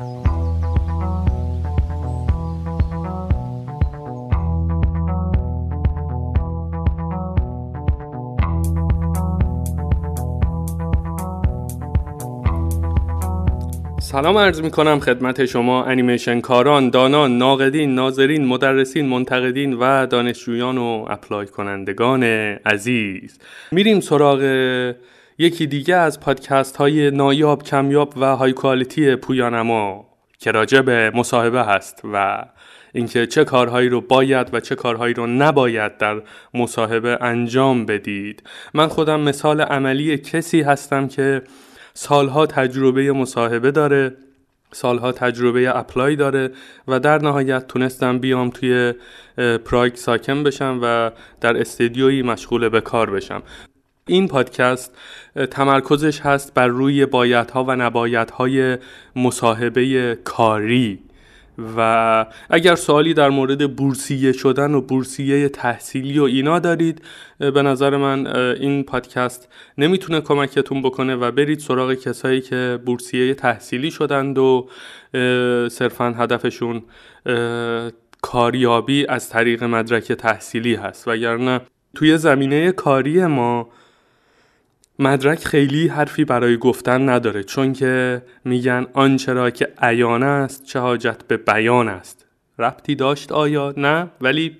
سلام عرض می کنم خدمت شما انیمیشن کاران، دانان، ناقدین، ناظرین، مدرسین، منتقدین و دانشجویان و اپلای کنندگان عزیز. میریم سراغ یکی دیگه از پادکست های نایاب، کمیاب و های کوالیتی پویانما که راجع به مصاحبه هست و اینکه چه کارهایی رو باید و چه کارهایی رو نباید در مصاحبه انجام بدید. من خودم مثال عملی کسی هستم که سالها تجربه مصاحبه داره سالها تجربه اپلای داره و در نهایت تونستم بیام توی پراگ ساکن بشم و در استدیویی مشغول به کار بشم. این پادکست تمرکزش هست بر روی بایدها و نبایدهای مصاحبه کاری. و اگر سوالی در مورد بورسیه شدن و بورسیه تحصیلی و اینا دارید به نظر من این پادکست نمی‌تونه کمکتون بکنه و برید سراغ کسایی که بورسیه تحصیلی شدند و صرفا هدفشون کاریابی از طریق مدرک تحصیلی هست. وگرنه توی زمینه کاری ما مدرک خیلی حرفی برای گفتن نداره چون که میگن آنچه را که عیان است چه حاجت به بیان است. ربطی داشت آیا؟ نه ولی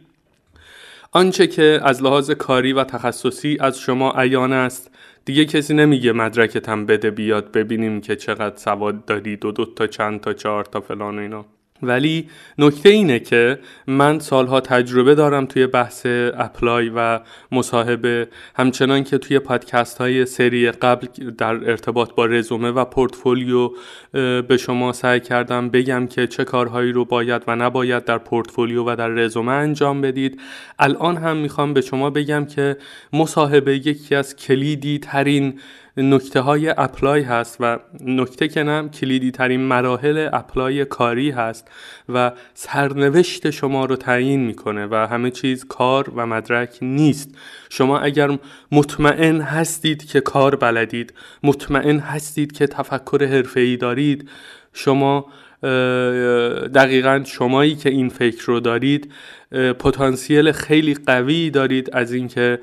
آنچه که از لحاظ کاری و تخصصی از شما عیان است دیگه کسی نمیگه مدرکتم بده بیاد ببینیم که چقدر سواد دارید و دو تا چند تا چهار تا فلان و اینا. ولی نکته اینه که من سالها تجربه دارم توی بحث apply و مصاحبه همچنان که توی پادکست های سری قبل در ارتباط با رزومه و پورتفولیو به شما سعی کردم بگم که چه کارهایی رو باید و نباید در پورتفولیو و در رزومه انجام بدید. الان هم می‌خوام به شما بگم که مصاحبه یکی از کلیدی ترین نکته های apply هست و نکته که نم کلیدی ترین مراحل apply کاری هست و سرنوشت شما رو تعیین می‌کنه و همه چیز کار و مدرک نیست. شما اگر مطمئن هستید که کار بلدید مطمئن هستید که تفکر حرفه‌ای دارید شما دقیقا شمایی که این فکر رو دارید پتانسیل خیلی قوی دارید از اینکه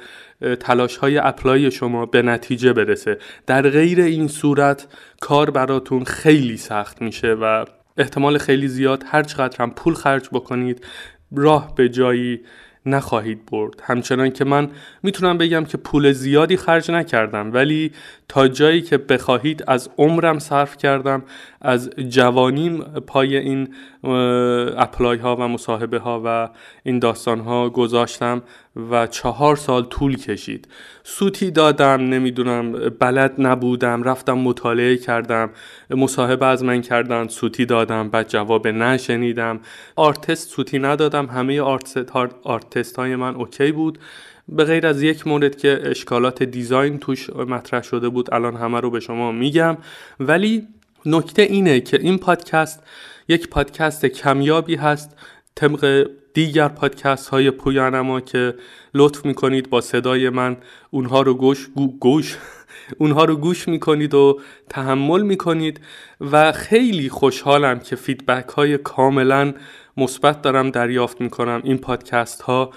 تلاش های اپلای شما به نتیجه برسه. در غیر این صورت کار براتون خیلی سخت میشه و احتمال خیلی زیاد هر چقدر هم پول خرج بکنید راه به جایی نخواهید برد. همچنان که من می‌تونم بگم که پول زیادی خرج نکردم ولی تا جایی که بخواهید از عمرم صرف کردم از جوانیم پای این اپلای ها و مصاحبه ها و این داستان ها گذاشتم. و چهار سال طول کشید. سوتی دادم نمی‌دونم بلد نبودم رفتم مطالعه کردم مصاحبه از من کردن سوتی دادم بعد جواب نشنیدم. art test سوتی ندادم همه art test های من اوکی بود. به غیر از یک مورد که اشکالات design توش مطرح شده بود الان همه رو به شما میگم. ولی نکته اینه که این پادکست یک پادکست کمیابی هست طبق دیگر پادکست های پویانما که لطف می‌کنید با صدای من اونها رو گوش گوش اونها رو گوش می‌کنید و تحمل می‌کنید و خیلی خوشحالم که فیدبک های کاملا مثبت دارم دریافت می‌کنم این پادکست ها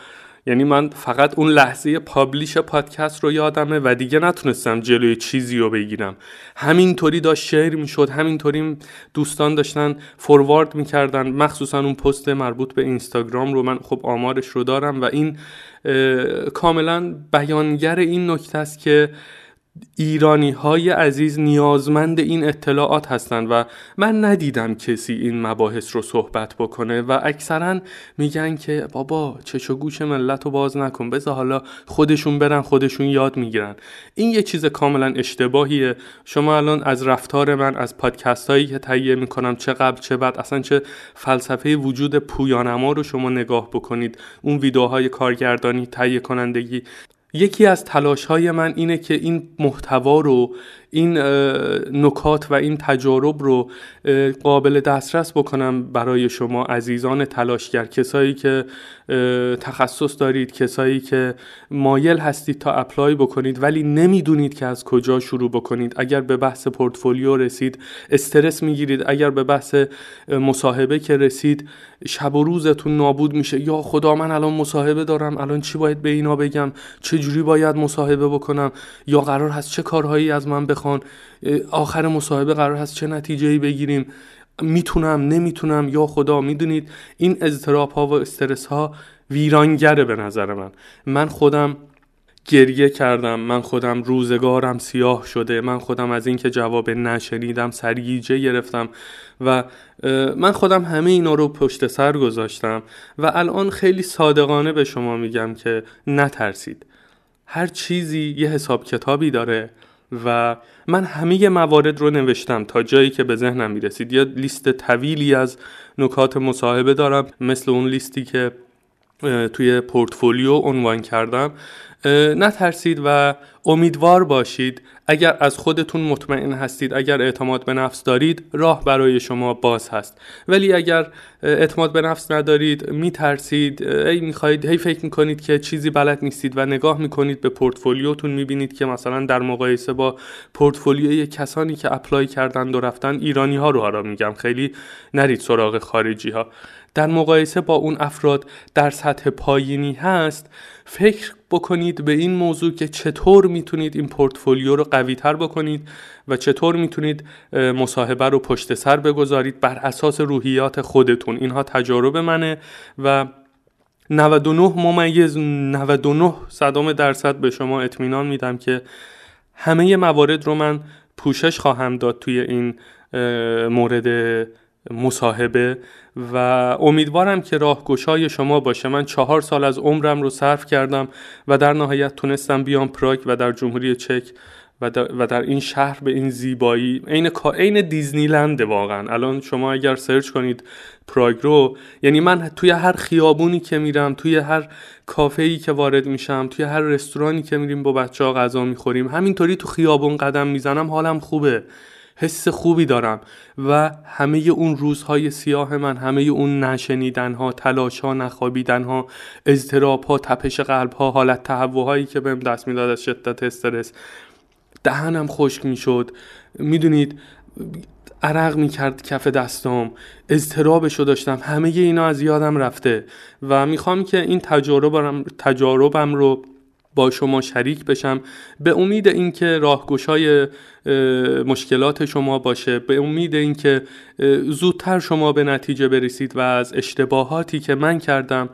یعنی من فقط اون لحظه پابلیش پادکست رو یادمه و دیگه نتونستم جلوی چیزی رو بگیرم. همینطوری داشت شعر می‌شد همینطوری دوستان داشتن فوروارد می‌کردن. مخصوصا اون پست مربوط به اینستاگرام رو من خب آمارش رو دارم و این کاملا بیانگر این نکته است که ایرانی های عزیز نیازمند این اطلاعات هستند و من ندیدم کسی این مباحث رو صحبت بکنه و اکثرا میگن که بابا چش و گوش ملت رو باز نکن بذار حالا خودشون برن خودشون یاد می‌گیرن. این یه چیز کاملا اشتباهیه. شما الان از رفتار من از پادکست هایی که تهیه می‌کنم چه قبل چه بعد اصلا چه فلسفه وجود پویانما رو شما نگاه بکنید. اون ویدیوهای کارگردانی تهیه کنندگی یکی از تلاش های من اینه که این محتوا رو این نکات و این تجارب رو قابل دسترس بکنم برای شما عزیزان تلاشگر. کسایی که تخصص دارید کسایی که مایل هستید تا اپلای بکنید ولی نمی‌دونید که از کجا شروع بکنید. اگر به بحث پورتفولیو رسید استرس می‌گیرید. اگر به بحث مصاحبه که رسید شب و روزتون نابود میشه. یا خدا من الان مصاحبه دارم. الان چی باید به اینا بگم؟ چه جوری باید مصاحبه بکنم؟ یا قرار هست چه کارهایی از من بخوان. آخر مصاحبه قرار هست چه نتیجه بگیریم. می‌تونم نمی‌تونم. یا خدا می‌دونید این اضطراب ها و استرس ها ویرانگره به نظر من. من خودم گریه کردم. من خودم روزگارم سیاه شده. من خودم از اینکه جواب نشنیدم سرگیجه گرفتم و من خودم همه اینا رو پشت سر گذاشتم و الان خیلی صادقانه به شما میگم که نترسید. هر چیزی یه حساب کتابی داره. و من همه موارد رو نوشتم تا جایی که به ذهنم می‌رسید. یا لیست طویلی از نکات مصاحبه دارم. مثل اون لیستی که توی پورتفولیو عنوان کردم. نترسید و امیدوار باشید. اگر از خودتون مطمئن هستید اگر اعتماد به نفس دارید راه برای شما باز هست. ولی اگر اعتماد به نفس ندارید میترسید ای می‌خواهید هی فکر می‌کنید که چیزی بلد نیستید و نگاه می‌کنید به پورتفولیوتون می‌بینید که مثلا در مقایسه با پورتفولیوی کسانی که اپلای کردن و رفتن ایرانی ها رو ها میگم. خیلی نرید سراغ خارجی ها در مقایسه با اون افراد در سطح پایینی هست فکر بکنید به این موضوع که چطور می‌تونید این پورتفولیو رو قوی تر بکنید و چطور می‌تونید مصاحبه رو پشت سر بگذارید بر اساس روحیات خودتون. اینها تجارب منه و 99 ممیز 99 صدام درصد به شما اطمینان میدم که همه موارد رو من پوشش خواهم داد توی این مورد مصاحبه. و امیدوارم که راهگشای شما باشه. من چهار سال از عمرم رو صرف کردم و در نهایت تونستم بیام پراگ و در جمهوری چک و در, این شهر به این زیبایی. عین عین دیزنیلند واقعا. الان شما اگر سرچ کنید پراگ رو یعنی من توی هر خیابونی که میرم توی هر کافه ای که وارد میشم توی هر رستورانی که میریم با بچه ها غذا می‌خوریم همینطوری تو خیابون قدم می‌زنم حالم خوبه. حس خوبی دارم. و همه اون روزهای سیاه من همه اون نشنیدن ها تلاش ها نخوابیدن ها اضطراب ها تپش قلب ها حالت تهوع هایی که بهم دست می‌داد از شدت استرس دهنم خشک می‌شد. می‌دونید عرق می‌کرد کف دستام اضطرابش رو داشتم همه اینا از یادم رفته. و می‌خوام که این تجاربم, تجاربم رو با شما شریک بشم. به امید اینکه راهگشای مشکلات شما باشه به امید اینکه زودتر شما به نتیجه برسید و از اشتباهاتی که من کردم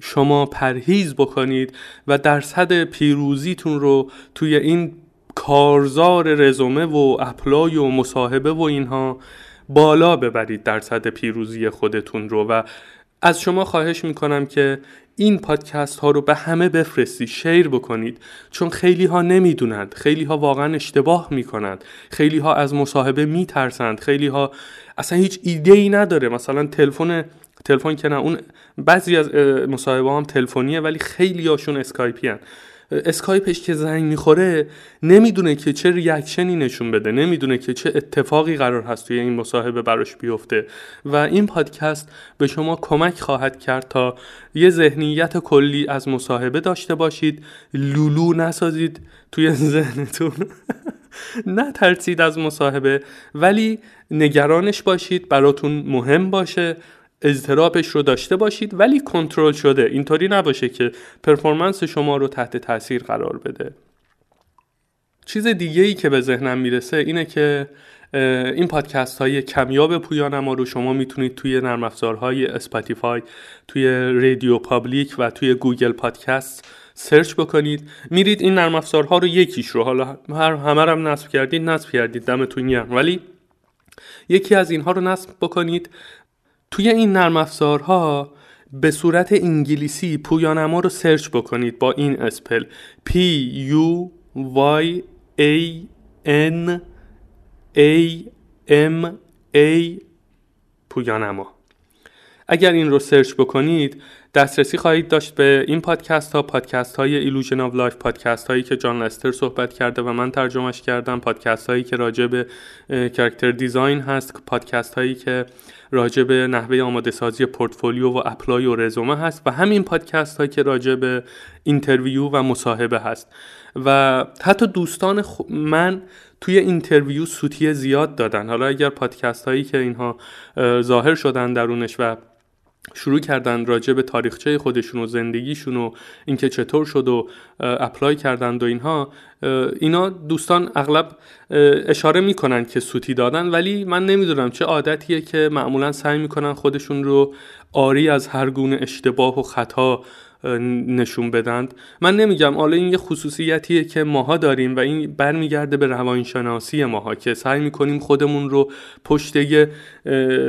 شما پرهیز بکنید و درصد پیروزیتون رو توی این کارزار رزومه و اپلای و مصاحبه و اینها بالا ببرید درصد پیروزی خودتون رو. و از شما خواهش می‌کنم که این پادکست ها رو به همه بفرستی share بکنید چون خیلی ها نمی‌دونند خیلی ها واقعا اشتباه می‌کنند خیلی ها از مصاحبه میترسند خیلی ها اصلا هیچ ایده ای نداره مثلا تلفن تلفن که نه اون بعضی از مصاحبه هم تلفنیه ولی خیلی هاشون اسکایپی هن. اسکایپش که زنگ می‌خوره نمی‌دونه که چه ریاکشنی نشون بده نمی‌دونه که چه اتفاقی قرار هست توی این مصاحبه براش بیفته و این پادکست به شما کمک خواهد کرد تا یه ذهنیت کلی از مصاحبه داشته باشید. لولو نسازید توی ذهنتون. نترسید از مصاحبه ولی نگرانش باشید براتون مهم باشه. اضطرابش رو داشته باشید ولی کنترل شده. اینطوری نباشه که performance شما رو تحت تاثیر قرار بده. چیز دیگه ای که به ذهنم می‌رسه اینه که این پادکست های کمیاب پویانما رو شما می‌تونید توی نرم افزارهای Spotify توی RadioPublic و توی Google Podcast search بکنید. میرید این نرم افزارها رو یکیش رو حالا هر همه هم نصب کردید نصب کردید دمتون گرم. ولی یکی از اینها رو نصب بکنید. توی این نرم افزارها به صورت انگلیسی پویانما رو search بکنید با این spell. P U Y A N A M A پویانما. اگر این رو search بکنید دسترسی خواهید داشت به این پادکست ها پادکست های Illusion of Life پادکست هایی که جان لستر صحبت کرده و من ترجمهش کردم پادکست هایی که راجع به character design هست پادکست هایی که راجع به نحوه آماده سازی پورتفولیو و apply و رزومه هست و همین پادکست هایی که راجع به interview و مصاحبه هست. و حتی دوستان من توی interview سوتی زیاد دادن. حالا اگر پادکست هایی که اینها ظاهر شدن درونش و شروع کردن راجع به تاریخچه خودشون و زندگیشون و اینکه چطور شد و apply کردند و اینها اینا دوستان اغلب اشاره می‌کنن که سوتی دادن ولی من نمی‌دونم چه عادتیه که معمولا سعی می‌کنن خودشون رو آری از هر گونه اشتباه و خطا نشون بدند. من نمیگم حالا این یه خصوصیتیه که ماها داریم و این برمیگرده به روانشناسی ماها که سعی می‌کنیم خودمون رو پشت یه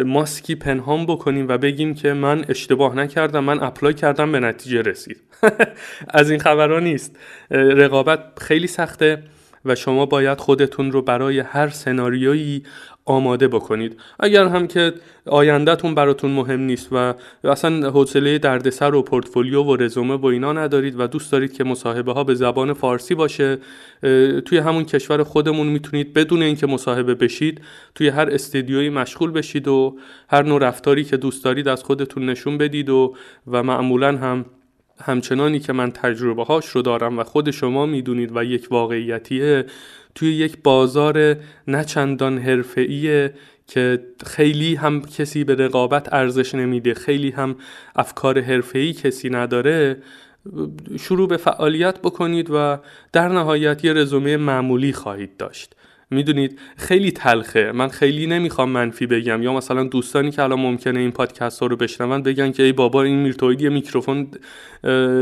ماسکی پنهان بکنیم و بگیم که من اشتباه نکردم من اپلای کردم به نتیجه رسید. از این خبرها نیست. رقابت خیلی سخته و شما باید خودتون رو برای هر سناریویی آماده بکنید. اگر هم که آیندهتون براتون مهم نیست و اصلا حوصله دردسر و پورتفولیو و رزومه و اینا ندارید و دوست دارید که مصاحبه ها به زبان فارسی باشه توی همون کشور خودمون می‌تونید بدون اینکه مصاحبه بشید توی هر استدیویی مشغول بشید و هر نوع رفتاری که دوست دارید از خودتون نشون بدید و و معمولا هم همچنانی که من تجربه هاش رو دارم و خود شما می‌دونید و یک واقعیتیه توی یک بازار نچندان حرفه‌ایه که خیلی هم کسی به رقابت ارزش نمیده خیلی هم افکار حرفه‌ای کسی نداره شروع به فعالیت بکنید و در نهایت یه رزومه معمولی خواهید داشت. می‌دونید خیلی تلخه. من خیلی نمی‌خوام منفی بگم. یا مثلا دوستانی که الان ممکنه این پادکست ها رو بشنون بگن که ای بابا این میرتوید یه میکروفون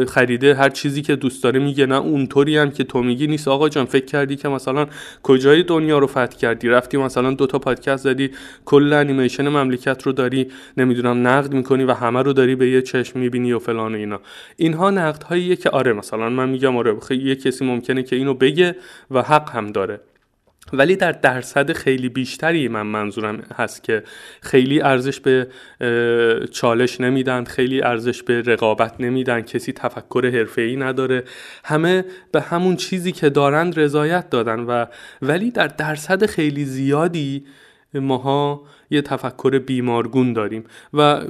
خریده. هر چیزی که دوست داره میگه نه اونطوری هم که تو میگی نیست. آقا جان فکر کردی که مثلا کجای دنیا رو فتح کردی؟ رفتی مثلا دو تا پادکست زدی کل انیمیشن مملکت رو داری نمی‌دونم نقد می‌کنی و همه رو داری به یه چشم می‌بینی و فلان و اینا. اینها نقد هاییه که آره مثلا من میگم آره یه کسی ممکنه که اینو بگه و حق هم داره. ولی در درصد خیلی بیشتری من منظورم هست که خیلی ارزش به چالش نمیدن خیلی ارزش به رقابت نمیدن کسی تفکر حرفه‌ای نداره. همه به همون چیزی که دارند رضایت دادن و ولی در درصد خیلی زیادی ماها یه تفکر بیمارگون داریم. و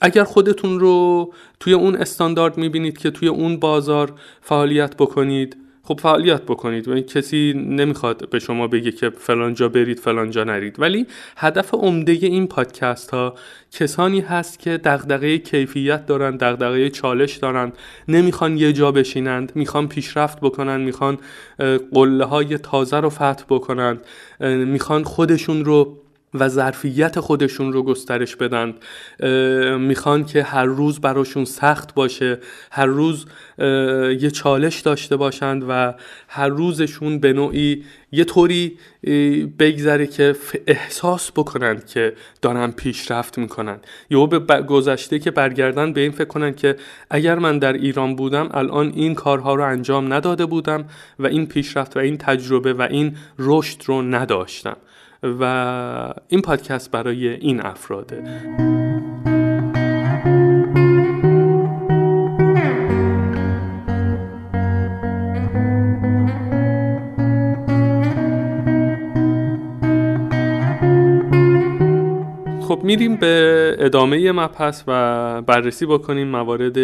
اگر خودتون رو توی اون استاندارد می‌بینید که توی اون بازار فعالیت بکنید خب فعالیت بکنید و کسی نمی‌خواد به شما بگه که فلان جا برید فلان جا نرید. ولی هدف عمده این پادکست ها کسانی هست که دغدغه کیفیت دارن دغدغه چالش دارن نمی‌خوان یه جا بشینند می‌خوان پیشرفت بکنن می‌خوان قله های تازه رو فتح بکنند می‌خوان خودشون رو و ظرفیت خودشون رو گسترش بدن. می‌خوان که هر روز براشون سخت باشه هر روز یه چالش داشته باشند و هر روزشون به نوعی یه طوری بگذره که احساس بکنند که دارن پیشرفت می‌کنن. یا به گذشته که برگردن به این فکر کنن که اگر من در ایران بودم الان این کارها رو انجام نداده بودم و این پیشرفت و این تجربه و این رشد رو نداشتم. و این پادکست برای این افراده. خب میریم به ادامه مبحث و بررسی بکنیم موارد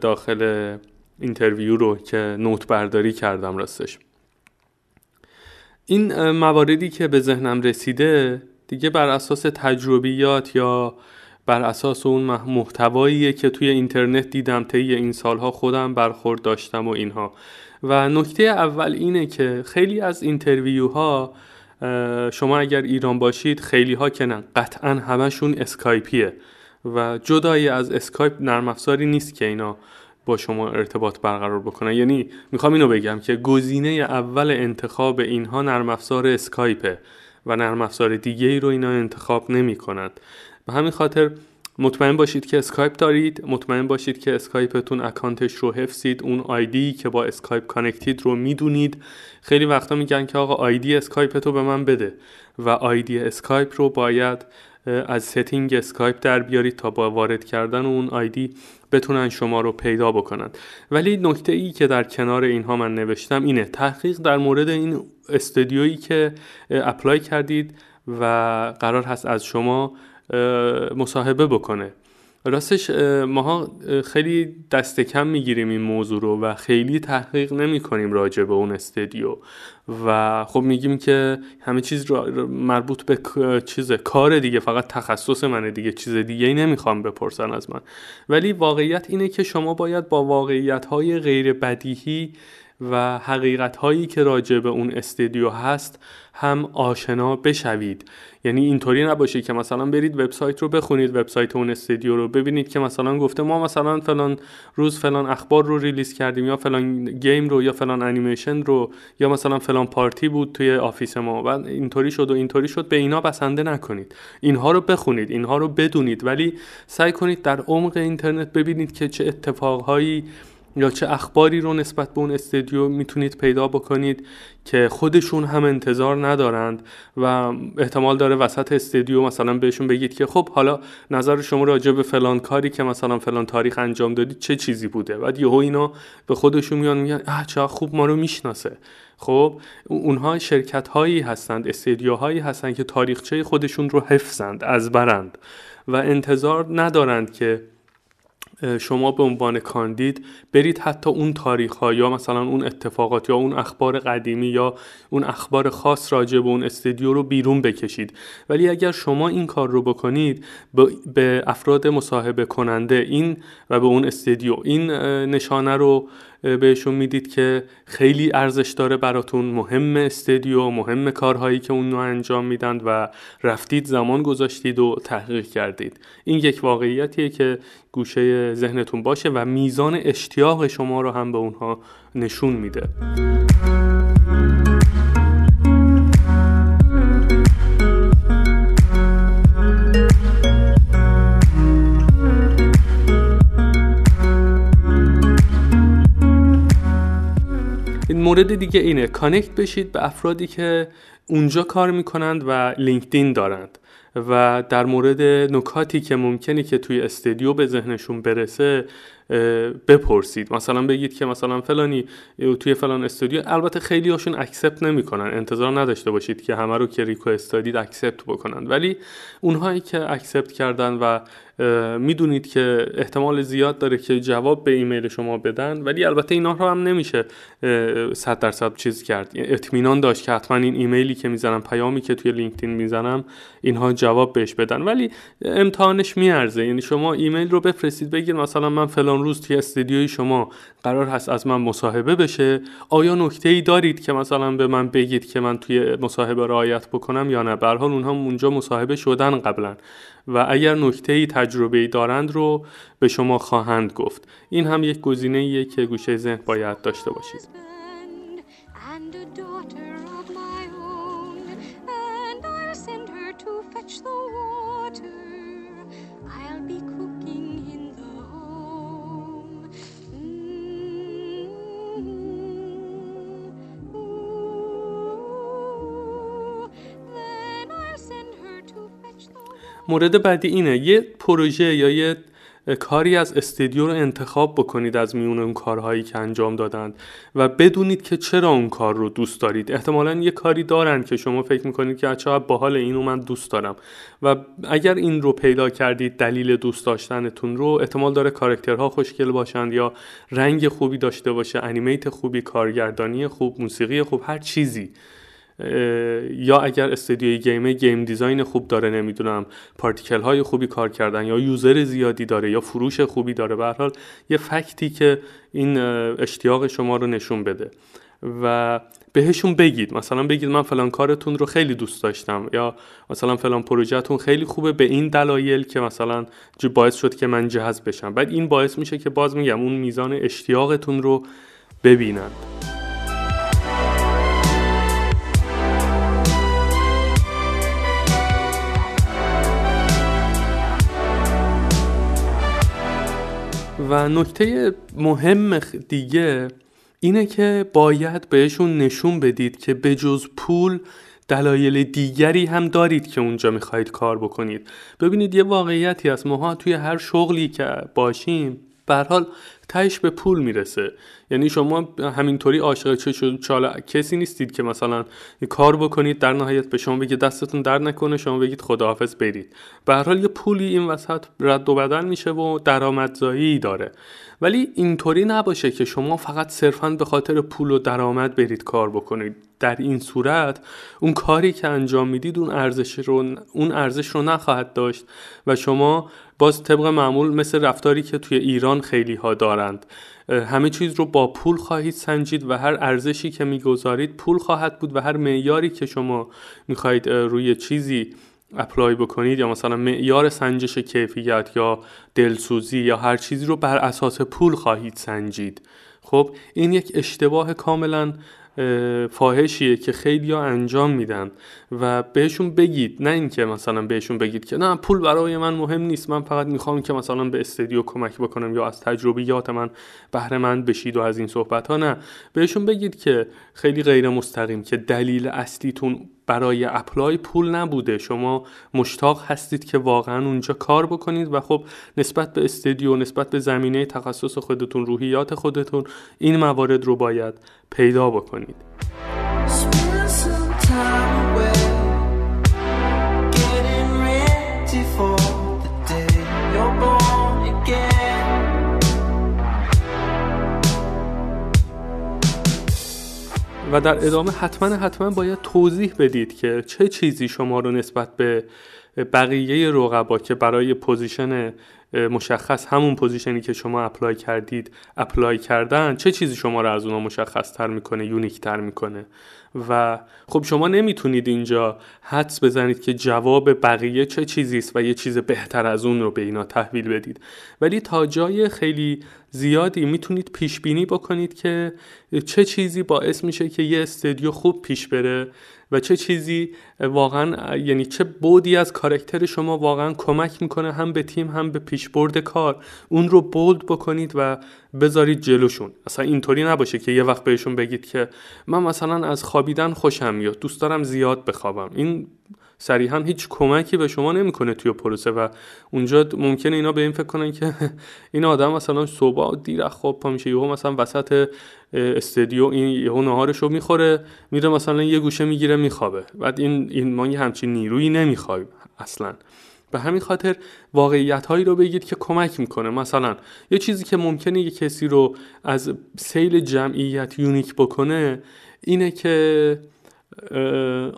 داخل interview رو که note برداری کردم راستش. این مواردی که به ذهنم رسیده دیگه بر اساس تجربیات یا بر اساس اون محتواییه که توی اینترنت دیدم طی این سالها خودم برخورد داشتم و اینها. و نکته اول اینه که خیلی از interview ها شما اگر ایران باشید خیلی ها که نه قطعا همشون اسکایپیه و جدای از اسکایپ نرم افزاری نیست که اینا. با شما ارتباط برقرار بکنن یعنی می‌خوام اینو بگم که گزینه اول انتخاب اینها نرم افزار اسکایپه و نرم افزار دیگه ای رو اینا انتخاب نمی کنند به همین خاطر مطمئن باشید که اسکایپ دارید مطمئن باشید که اسکایپتون account ش رو حفظید اون ID که با اسکایپ connect ید رو می‌دونید. خیلی وقتا میگن که آقا ID اسکایپ تو به من بده و ID اسکایپ رو باید از setting اسکایپ در بیارید تا با وارد کردن اون ID بتونن شما رو پیدا بکنن. ولی نکته ای که در کنار اینها من نوشتم اینه تحقیق در مورد این استودیویی که apply کردید و قرار هست از شما مصاحبه بکنه. راستش ماها خیلی دست کم می‌گیریم این موضوع رو و خیلی تحقیق نمی کنیم راجع به اون استدیو و خب میگیم که همه چیز مربوط به چیز کار دیگه فقط تخصص منه دیگه چیز دیگه ای نمی‌خوام بپرسن از من. ولی واقعیت اینه که شما باید با واقعیت های غیر بدیهی و حقیقت هایی که راجع به اون استدیو هست هم آشنا بشوید. یعنی اینطوری نباشه که مثلا برید وبسایت رو بخونید وبسایت اون استودیو رو ببینید که مثلا گفته ما مثلا فلان روز فلان اخبار رو release کردیم یا فلان game رو یا فلان انیمیشن رو یا مثلا فلان party بود توی office ما و اینطوری شد و اینطوری شد به اینا بسنده نکنید. اینها رو بخونید اینها رو بدونید ولی سعی کنید در عمق اینترنت ببینید که چه اتفاقهایی یا چه اخباری رو نسبت به اون استودیو می‌تونید پیدا بکنید که خودشون هم انتظار ندارند و احتمال داره وسط استودیو مثلا بهشون بگید که خب حالا نظر شما راجع به فلان کاری که مثلا فلان تاریخ انجام دادید چه چیزی بوده؟ بعد یهو اینا به خودشون میان میگن اه چه خوب ما رو می‌شناسه. خب اونها شرکت هایی هستند هایی هستند که تاریخچه خودشون رو حفظند از برند و انتظار ندارند که شما به عنوان کاندید برید حتی اون تاریخ ها یا مثلا اون اتفاقات یا اون اخبار قدیمی یا اون اخبار خاص راجع به اون استودیو رو بیرون بکشید. ولی اگر شما این کار رو بکنید به افراد مصاحبه کننده این و به اون استودیو این نشانه رو بهشون می‌دید که خیلی ارزش داره براتون. مهم استدیو مهم کارهایی که اون رو انجام میدن و رفتید زمان گذاشتید و تحقیق کردید. این یک واقعیتیه که گوشه ذهنتون باشه و میزان اشتیاق شما رو هم به اونها نشون میده. مورد دیگه اینه. connect بشید به افرادی که اونجا کار می‌کنند و لینکدین دارند. و در مورد نکاتی که ممکنه که توی استدیو به ذهنشون برسه بپرسید. مثلا بگید که مثلا فلانی توی فلان استودیو. البته خیلی هاشون accept نمی‌کنن. انتظار نداشته باشید که همه رو که request دادید accept بکنن. ولی اونهایی که accept کردن و می‌دونید که احتمال زیاد داره که جواب به ایمیل شما بدن ولی البته اینا رو هم نمیشه صد درصد چیز کرد. اطمینان داشت که حتما این ایمیلی که می‌زنم پیامی که توی لینکدین می‌زنم اینها جواب بهش بدن. ولی امتحانش میارزه. یعنی شما ایمیل رو بفرستید بگید مثلا من فلان روز توی استودیوی شما قرار هست از من مصاحبه بشه. آیا نکته ای دارید که مثلا به من بگید که من توی مصاحبه رعایت بکنم یا نه؟ به حال اونها اونجا مصاحبه شدن قبلا. و اگر نکته ای تجربه دارند رو به شما خواهند گفت. این هم یک گزینه که گوشه ذهن باید داشته باشید. مورد بعدی اینه یه پروژه یا یه کاری از استودیو رو انتخاب بکنید از میون اون کارهایی که انجام دادند و بدونید که چرا اون کار رو دوست دارید. احتمالا یه کاری دارن که شما فکر می‌کنید که چقدر باحال اینو من دوست دارم. و اگر این رو پیدا کردید دلیل دوست داشتنتون رو احتمال داره کارکترها خوشگل باشند یا رنگ خوبی داشته باشه انیمیت خوبی کارگردانی خوب موسیقی خوب هر چیزی. یا اگر استودیوی game ه game design خوب داره نمی‌دونم particle های خوبی کار کردن یا user زیادی داره یا فروش خوبی داره به حال یه fact ی که این اشتیاق شما رو نشون بده. و بهشون بگید مثلا بگید من فلان کارتون رو خیلی دوست داشتم یا مثلا فلان پروژهتون خیلی خوبه به این دلایل که مثلا باعث شد که من جذب بشم. بعد این باعث میشه که باز میگم اون میزان اشتیاقتون رو ببینند و نکته مهم دیگه اینه که باید بهشون نشون بدید که به جز پول دلایل دیگری هم دارید که اونجا می‌خواهید کار بکنید. ببینید یه واقعیتی هست. ماها توی هر شغلی که باشیم به حال تهش به پول می‌رسه. یعنی شما همینطوری عاشق چه شد چالا کسی نیستید که مثلا کار بکنید در نهایت به شما بگید دستتون در نکنه شما بگید خداحافظ برید. به هر حال یه پولی این وسط رد و بدل میشه و درآمدزایی داره. ولی اینطوری نباشه که شما فقط صرفا به خاطر پول و درآمد برید کار بکنید. در این صورت اون کاری که انجام می‌دید اون ارزش رو اون ارزش رو نخواهد داشت و شما باز طبق معمول مثل رفتاری که توی ایران خیلی ها دارند همه چیز رو با پول خواهید سنجید و هر ارزشی که می‌گذارید پول خواهد بود و هر معیاری که شما می‌خواهید روی چیزی اپلای بکنید یا مثلا معیار سنجش کیفیت یا دلسوزی یا هر چیزی رو بر اساس پول خواهید سنجید. خب این یک اشتباه کاملا فاحشیه که خیلی ها انجام میدن و بهشون بگید نه اینکه مثلا بهشون بگید که نه پول برای من مهم نیست من فقط می‌خوام که مثلا به استدیو کمک بکنم یا از تجربیات من بهره مند بشید و از این صحبت ها نه. بهشون بگید که خیلی غیر مستقیم که دلیل اصلیتون برای اپلای پول نبوده. شما مشتاق هستید که واقعا اونجا کار بکنید و خب نسبت به استدیو نسبت به زمینه تخصص خودتون روحیات خودتون این موارد رو باید پیدا بکنید. و در ادامه حتما حتما باید توضیح بدید که چه چیزی شما رو نسبت به بقیه رقبا که برای position مشخص همون position ی که شما apply کردید apply کردن چه چیزی شما رو از اونا مشخص تر می‌کنه unique تر می‌کنه؟ و خب شما نمی‌تونید اینجا حدس بزنید که جواب بقیه چه چیزی است و یه چیز بهتر از اون رو به اینا تحویل بدید. ولی تا جای خیلی زیادی می‌تونید پیش بینی بکنید که چه چیزی باعث میشه که یه استدیو خوب پیش بره و چه چیزی واقعا یعنی چه بعدی از character شما واقعا کمک می‌کنه هم به تیم هم به پیشبرد کار. اون رو bold بکنید و بذارید جلوشون. اصلا اینطوری نباشه که یه وقت بهشون بگید که من مثلا از خوابیدن خوشم میاد دوست دارم زیاد بخوابم. این صریحا هیچ کمکی به شما نمی‌کنه توی پروسه و اونجا ممکنه اینا به این فکر کنن که این آدم مثلا صبح دیر خواب پا میشه یهو مثلا وسط استدیو این یهو نهارش رو می‌خوره میره مثلا یه گوشه می‌گیره میخوابه. بعد این این ما همچین نیرویی نمی‌خوایم اصلا. به همین خاطر واقعیت هایی رو بگید که کمک می‌کنه. مثلا یه چیزی که ممکنه یه کسی رو از سیل جمعیت یونیک بکنه اینه که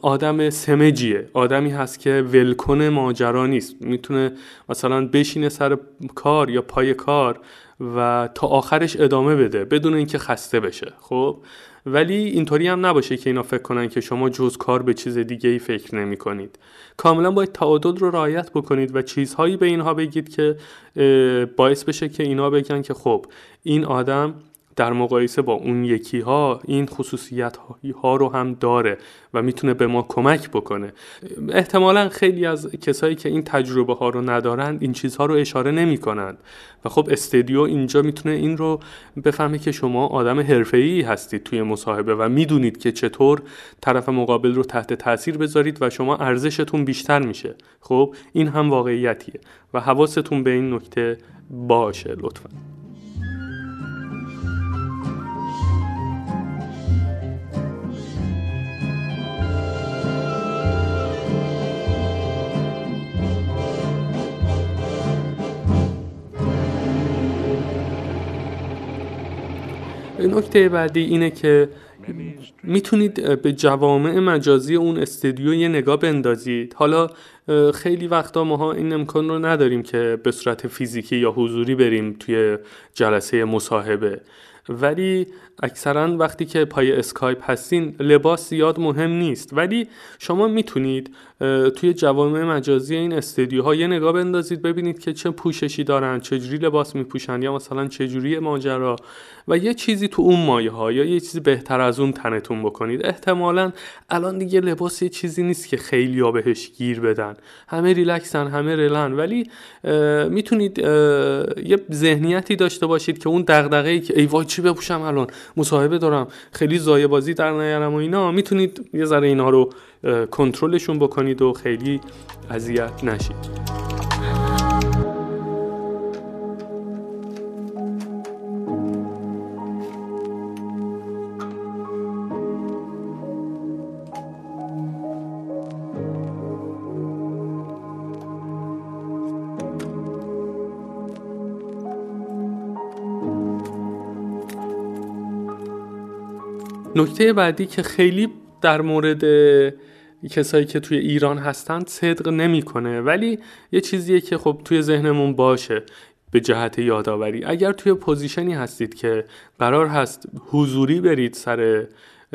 آدم سمجیه. آدمی هست که ولکن ماجرا نیست. می‌تونه مثلا بشینه سر کار یا پای کار و تا آخرش ادامه بده بدون اینکه خسته بشه. خب؟ ولی اینطوری هم نباشه که اینا فکر کنن که شما جز کار به چیز دیگه ای فکر نمی کنید کاملا باید تعادل رو رعایت بکنید و چیزهایی به اینها بگید که باعث بشه که اینا بگن که خب این آدم در مقایسه با اون یکی ها این خصوصیت ها رو هم داره و می‌تونه به ما کمک بکنه. احتمالا خیلی از کسایی که این تجربه ها رو ندارند این چیزها رو اشاره نمی کنند و خب استدیو اینجا می‌تونه این رو بفهمه که شما آدم حرفه‌ای هستید توی مصاحبه و می‌دونید که چطور طرف مقابل رو تحت تاثیر بذارید و شما ارزشتون بیشتر میشه. خب این هم واقعیتیه و حواستون به این نکته باشه لطفا. نکته بعدی اینه که می‌تونید به جوامع مجازی اون استدیو یه نگاه بندازید. حالا خیلی وقتا ماها این امکان رو نداریم که به صورت فیزیکی یا حضوری بریم توی جلسه مصاحبه. ولی اکثرا وقتی که پای اسکایپ هستین لباس زیاد مهم نیست. ولی شما می‌تونید توی جوامع مجازی این استدیوها یه نگاه بندازید ببینید که چه پوششی دارن چجوری لباس میپوشن یا مثلا چجوری ماجرا. و یه چیزی تو اون مایه ها یا یه چیزی بهتر از اون تنتون بکنید. احتمالا الان دیگه لباس یه چیزی نیست که خیلی ها بهش گیر بدن. همه ریلکسن همه رلن. ولی می‌تونید یه ذهنیتی داشته باشید که اون دغدغه‌ای که ای وای چی بپوشم الان؟ مصاحبه دارم. خیلی زایه بازی در نیارم و اینا. می‌تونید یه ذره اینا رو کنترلشون بکنید و خیلی اذیت نشید. نکته بعدی که خیلی در مورد کسایی که توی ایران هستند صدق نمی‌کنه. ولی یه چیزیه که خب توی ذهنمون باشه به جهت یادآوری. اگر توی position ی هستید که قرار هست حضوری برید سر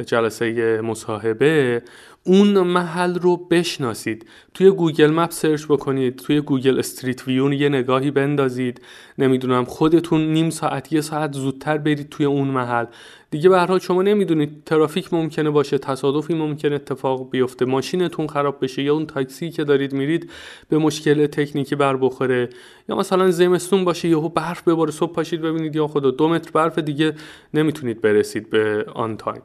جلسه مصاحبه اون محل رو بشناسید. توی Google Map search بکنید توی Google Street View اون یه نگاهی بندازید. نمی‌دونم خودتون نیم ساعت یه ساعت زودتر برید توی اون محل. دیگه به هر شما نمی‌دونید ترافیک ممکنه باشه تصادفی ممکنه اتفاق بیفته ماشینتون خراب بشه یا اون تاکسی که دارید میرید به مشکل تکنیکی بر بخوره. یا مثلا زمستون باشه یهو برف بباره صبح پاشید ببینید یا خدا دو متر برف دیگه نمی‌تونید برسید به آن تایم.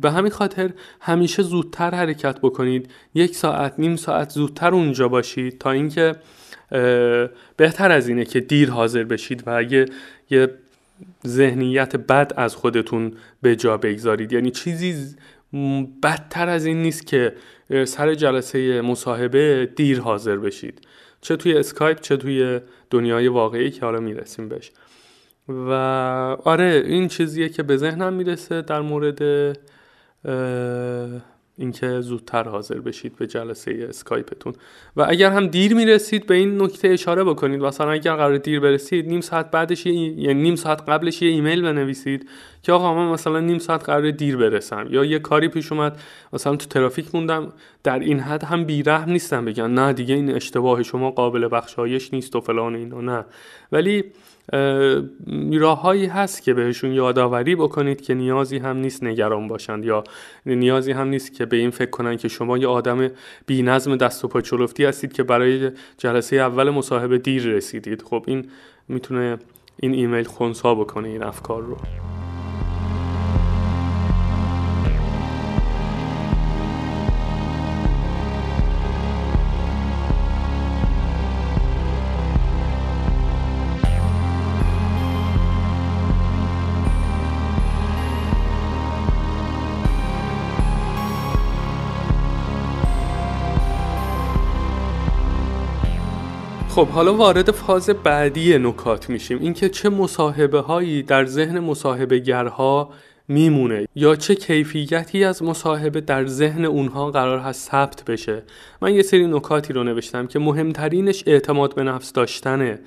به همین خاطر همیشه زودتر حرکت بکنید. یک ساعت نیم ساعت زودتر اونجا باشید تا اینکه بهتر از اینه که دیر حاضر بشید و اگه یه ذهنیت بد از خودتون به جا بگذارید. یعنی چیزی بدتر از این نیست که سر جلسه مصاحبه دیر حاضر بشید. چه توی اسکایپ چه توی دنیای واقعی که حالا می‌رسیم بهش. و آره این چیزیه که به ذهنم می‌رسه در مورد اینکه زودتر حاضر بشید به جلسه اسکایپتون. و اگر هم دیر می‌رسید به این نکته اشاره بکنید مثلا اگر قرار دیر برسید نیم ساعت بعدش یعنی نیم ساعت قبلش یه ایمیل بنویسید که آقا من مثلا نیم ساعت قرار دیر برسم. یا یه کاری پیش اومد مثلا تو ترافیک موندم در این حد هم بیرحم نیستم بگن نه دیگه این اشتباه شما قابل بخشایش نیست و فلان اینا نه. ولی راههایی هست که بهشون یادآوری بکنید که نیازی هم نیست نگران باشند یا نیازی هم نیست که به این فکر کنن که شما یه آدم بی نظم دست و پا چلفتی هستید که برای جلسه اول مصاحبه دیر رسیدید. خب این می‌تونه این ایمیل خونسا بکنه این افکار رو. خب حالا وارد فاز بعدی نکات میشیم. اینکه چه مصاحبه هایی در ذهن مصاحبه گرها میمونه یا چه کیفیتی از مصاحبه در ذهن اونها قرار هست ثبت بشه. من یه سری نکاتی رو نوشتم که مهمترینش اعتماد به نفس داشتنه.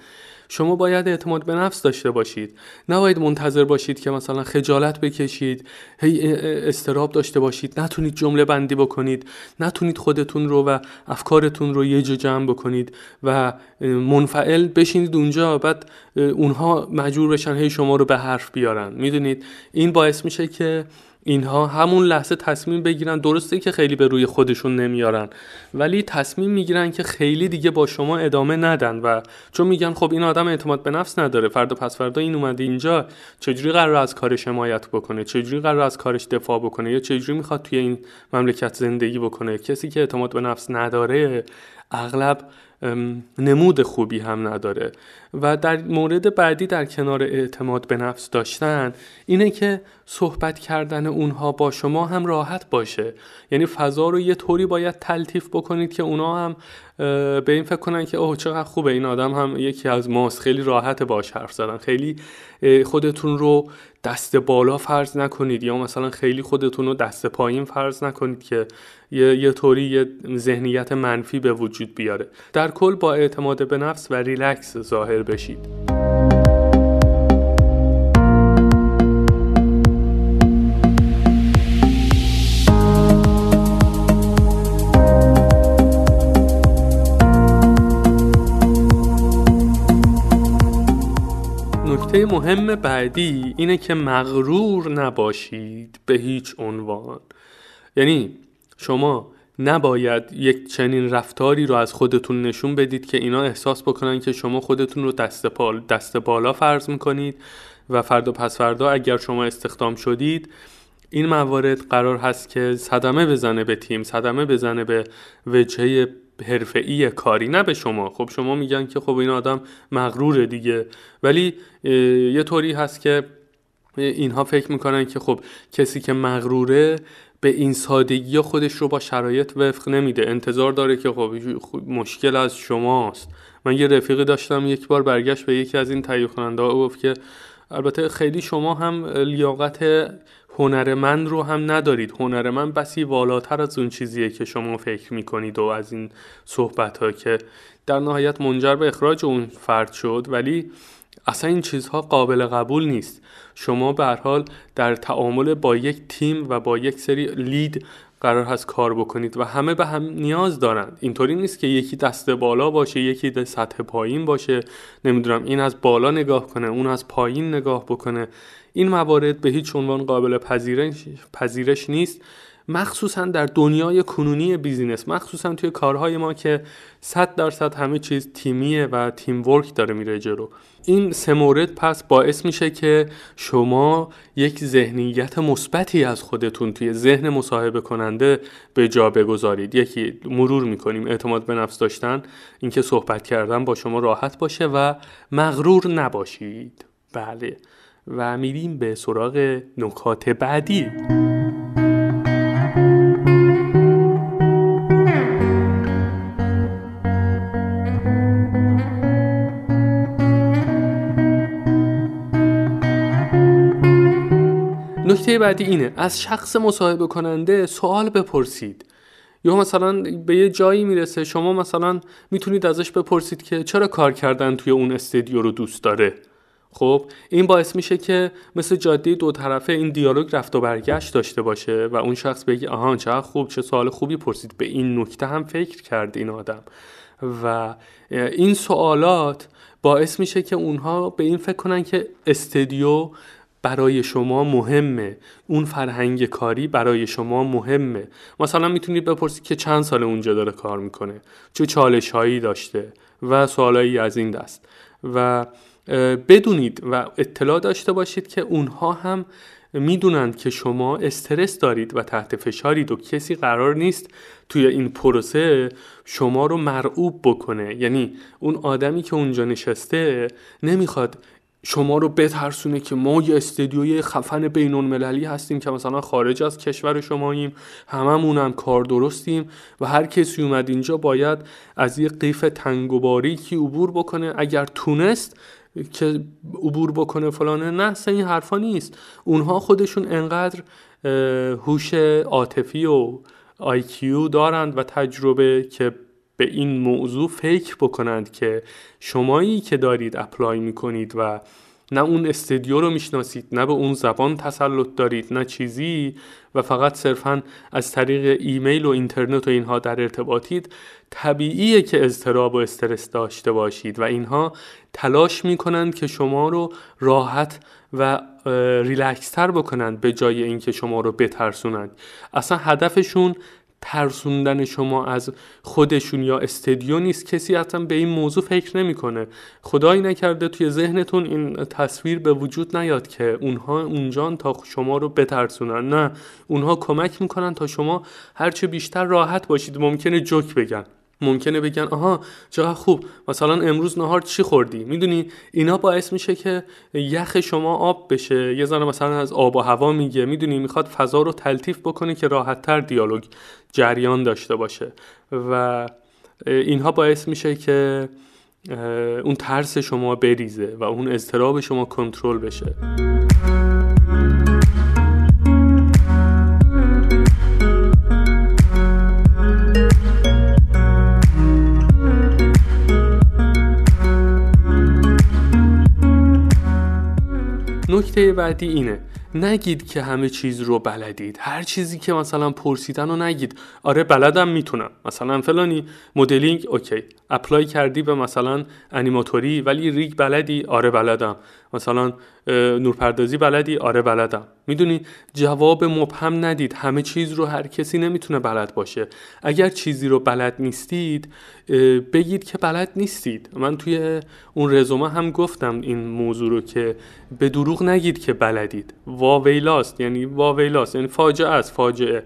شما باید اعتماد به نفس داشته باشید. نباید منتظر باشید که مثلا خجالت بکشید هی استراب داشته باشید. نتونید جمله بندی بکنید. نتونید خودتون رو و افکارتون رو یه جا جمع بکنید و منفعل بشینید اونجا. بعد اونها مجبور بشن هی شما رو به حرف بیارن. می‌دونید؟ این باعث میشه که اینها همون لحظه تصمیم بگیرن. درسته که خیلی به روی خودشون نمیارن ولی تصمیم می‌گیرن که خیلی دیگه با شما ادامه ندن و چون میگن خب این آدم اعتماد به نفس نداره فردا پس فردا این اومده اینجا چجوری قرار از کارش حمایت بکنه؟ چجوری قرار از کارش دفاع بکنه؟ یا چجوری می‌خواد توی این مملکت زندگی بکنه؟ کسی که اعتماد به نفس نداره اغلب نمود خوبی هم نداره. و در مورد بعدی در کنار اعتماد به نفس داشتن اینه که صحبت کردن اونها با شما هم راحت باشه. یعنی فضا رو یه طوری باید تلطیف بکنید که اونا هم به این فکر کنن که اوه چقدر خوبه این آدم هم یکی از ماست. خیلی راحت باش حرف زدن. خیلی خودتون رو دست بالا فرض نکنید. یا مثلا خیلی خودتون رو دست پایین فرض نکنید که یه, یه طوری یه ذهنیت منفی به وجود بیاره. در کل با اعتماد به نفس و ریلکس ظاهر بشید. نکته مهم بعدی اینه که مغرور نباشید به هیچ عنوان. یعنی شما نباید یک چنین رفتاری رو از خودتون نشون بدید که اینا احساس بکنن که شما خودتون رو دست, دست بالا فرض می‌کنید و فردا پس فردا اگر شما استخدام شدید این موارد قرار هست که صدمه بزنه به تیم صدمه بزنه به وجهه حرفه‌ای کاری نه به شما. خب شما میگن که خب این آدم مغروره دیگه. ولی یه طوری هست که اینها فکر می‌کنن که خب کسی که مغروره به این سادگی خودش رو با شرایط وفق نمیده. انتظار داره که خب مشکل از شماست. من یه رفیقی داشتم یک بار برگشت به یکی از این تهیه کننده گفت که البته خیلی شما هم لیاقت هنرمند رو هم ندارید. هنرمند بسی والاتر از اون چیزیه که شما فکر می‌کنید و از این صحبت ها که در نهایت منجر به اخراج اون فرد شد. ولی اصلا این چیزها قابل قبول نیست. شما به حال در تعامل با یک تیم و با یک سری لید قرار هست کار بکنید و همه به هم نیاز دارند. اینطوری نیست که یکی دست بالا باشه یکی در سطح پایین باشه. نمی‌دونم این از بالا نگاه کنه اون از پایین نگاه بکنه. این موارد به هیچ عنوان قابل پذیرش, پذیرش نیست. مخصوصا در دنیای کنونی بیزینس مخصوصا توی کارهای ما که 100 درصد همه چیز تیمیه و تیم ورک داره میره جلو. این سه مورد پس باعث میشه که شما یک ذهنیت مثبتی از خودتون توی ذهن مصاحبه کننده به جا بگذارید. یکی مرور می‌کنیم اعتماد به نفس داشتن اینکه صحبت کردن با شما راحت باشه و مغرور نباشید. بله. و میریم به سراغ نکات بعدی. نکته بعدی اینه. از شخص مصاحبه کننده سوال بپرسید. یا مثلا به یه جایی می‌رسه شما مثلا می‌تونید ازش بپرسید که چرا کار کردن توی اون استدیو رو دوست داره؟ خب این باعث میشه که مثل جاده دو طرفه این دیالوگ رفت و برگشت داشته باشه و اون شخص بگه آها چه خوب چه سوال خوبی پرسید. به این نکته هم فکر کرد این آدم. و این سوالات باعث میشه که اونها به این فکر کنن که استدیو برای شما مهمه. اون فرهنگ کاری برای شما مهمه. مثلا می‌تونید بپرسید که چند سال اونجا داره کار می‌کنه. چه چالش هایی داشته و سوالایی از این دست. و بدونید و اطلاع داشته باشید که اونها هم می‌دونند که شما استرس دارید و تحت فشارید و کسی قرار نیست توی این پروسه شما رو مرعوب بکنه. یعنی اون آدمی که اونجا نشسته نمی‌خواد شما رو بترسونه که ما یه استدیوی خفن بین المللی هستیم که مثلا خارج از کشور شماییم هممون هم کار درستیم و هر کسی اومد اینجا باید از یه قیف تنگ و باریکی عبور بکنه. اگر تونست که عبور بکنه فلانه نه این حرفا نیست. اونها خودشون انقدر هوش عاطفی و IQ دارند و تجربه که به این موضوع فکر بکنند که شمایی که دارید apply می‌کنید و نه اون استدیو رو می‌شناسید نه به اون زبان تسلط دارید نه چیزی و فقط صرفا از طریق ایمیل و اینترنت و اینها در ارتباطید طبیعیه که اضطراب و استرس داشته باشید و اینها تلاش می‌کنند که شما رو راحت و ریلکستر بکنند به جای اینکه شما رو بترسونند. اصلا هدفشون ترسوندن شما از خودشون یا استدیو نیست. کسی اصلا به این موضوع فکر نمی‌کنه. خدایی نکرده توی ذهنتون این تصویر به وجود نیاد که اونها اونجان تا شما رو بترسونن. نه اونها کمک می‌کنن تا شما هرچه بیشتر راحت باشید. ممکنه جوک بگن. ممکنه بگن آها چقدر خوب. مثلا امروز نهار چی خوردی؟ می‌دونی اینا باعث میشه که یخ شما آب بشه. یه ذره مثلا از آب و هوا میگه. می‌دونی می‌خواد فضا رو تلطیف بکنه که راحتتر دیالوگ جریان داشته باشه. و اینها باعث میشه که اون ترس شما بریزه و اون اضطراب شما کنترل بشه. نکته بعدی اینه. نگید که همه چیز رو بلدید. هر چیزی که مثلا پرسیدن رو نگید. آره بلدم می‌تونم. مثلا فلانی modeling okay. apply کردی به مثلا انیماتوری ولی rig بلدی؟ آره بلدم. مثلا نورپردازی بلدی؟ آره بلدم. می‌دونی جواب مبهم ندید. همه چیز رو هر کسی نمی‌تونه بلد باشه. اگر چیزی رو بلد نیستید بگید که بلد نیستید. من توی اون رزومه هم گفتم این موضوع رو که به دروغ نگید که بلدید. واویلاست یعنی واویلاست. یعنی فاجعه است فاجعه.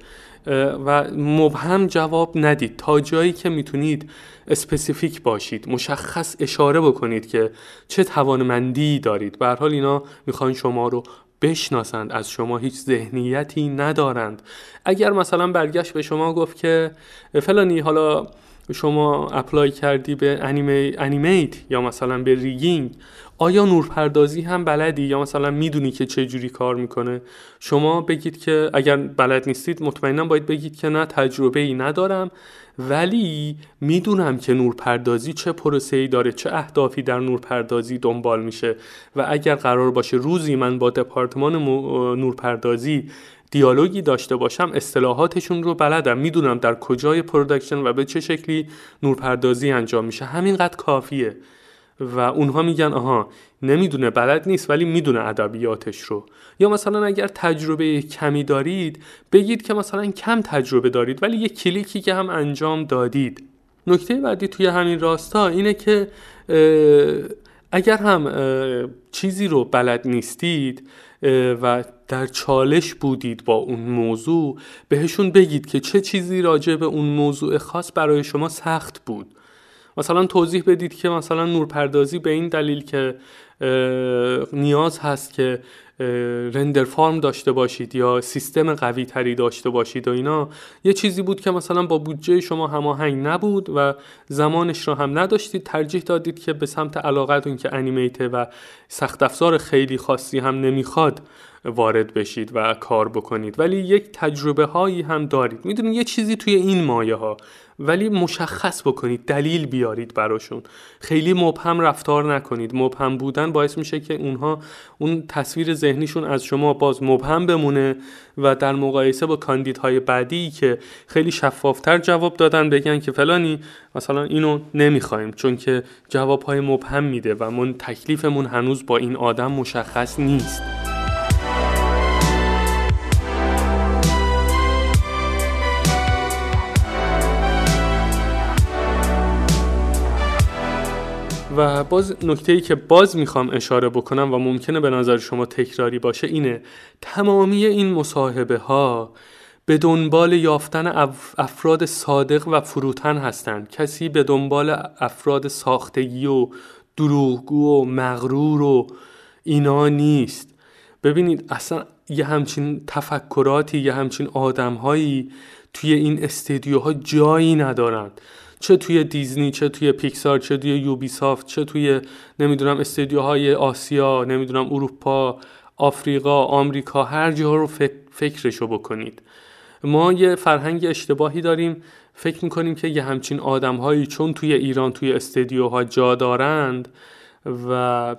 و مبهم جواب ندید. تا جایی که می‌تونید اسپسیفیک باشید مشخص اشاره بکنید که چه توانمندی دارید. به حال اینا می‌خوان شما رو بشناسند. از شما هیچ ذهنیتی ندارند. اگر مثلا برگشت به شما گفت که فلانی حالا شما apply کردی به anim، animate یا مثلا به rigging آیا نورپردازی هم بلدی؟ یا مثلا می‌دونی که چه جوری کار می‌کنه؟ شما بگید که اگر بلد نیستید مطمئنا باید بگید که نه تجربه ای ندارم ولی می‌دونم که نورپردازی چه پروسه ای داره چه اهدافی در نورپردازی دنبال میشه. و اگر قرار باشه روزی من با دپارتمان نورپردازی دیالوگی داشته باشم اصطلاحاتشون رو بلدم. می‌دونم در کجای production و به چه شکلی نورپردازی انجام میشه. همینقدر کافیه. و اونها میگن آها نمی‌دونه بلد نیست ولی می‌دونه ادبیاتش رو. یا مثلا اگر تجربه کمی دارید بگید که مثلا کم تجربه دارید ولی یه کلیکی که هم انجام دادید. نکته بعدی توی همین راستا اینه که اگر هم چیزی رو بلد نیستید و در چالش بودید با اون موضوع بهشون بگید که چه چیزی راجع به اون موضوع خاص برای شما سخت بود. مثلا توضیح بدید که مثلا نورپردازی به این دلیل که نیاز هست که رندر فارم داشته باشید یا سیستم قوی تری داشته باشید و اینا یه چیزی بود که مثلا با بودجه شما هماهنگ نبود و زمانش رو هم نداشتید. ترجیح دادید که به سمت علاقتون که انیمیته و سخت افزار خیلی خاصی هم نمی‌خواد وارد بشید و کار بکنید. ولی یک تجربه هایی هم دارید. می‌دونید یه چیزی توی این مایه ها ولی مشخص بکنید دلیل بیارید براشون. خیلی مبهم رفتار نکنید. مبهم بودن باعث میشه که اونها اون تصویر ذهنیشون از شما باز مبهم بمونه و در مقایسه با کاندیدهای بعدی که خیلی شفافتر جواب دادن بگن که فلانی مثلا اینو نمی‌خوایم چون که جوابهای مبهم میده و من تکلیفمون هنوز با این آدم مشخص نیست. و باز نکته ای که باز می‌خوام اشاره بکنم و ممکنه به نظر شما تکراری باشه اینه تمامی این مصاحبه ها به دنبال یافتن افراد صادق و فروتن هستند. کسی به دنبال افراد ساختگی و دروغگو و مغرور و اینا نیست. ببینید اصلا یه همچین تفکراتی یه همچین آدمهایی توی این استدیوها جایی ندارند. چه توی دیزنی چه توی پیکسار چه توی یوبی سافت چه توی نمی‌دونم استدیوهای آسیا نمی‌دونم اروپا آفریقا آمریکا هر جا رو فکرشو بکنید. ما یه فرهنگ اشتباهی داریم. فکر می‌کنیم که یه همچین آدمهایی چون توی ایران توی استدیوها جا دارند و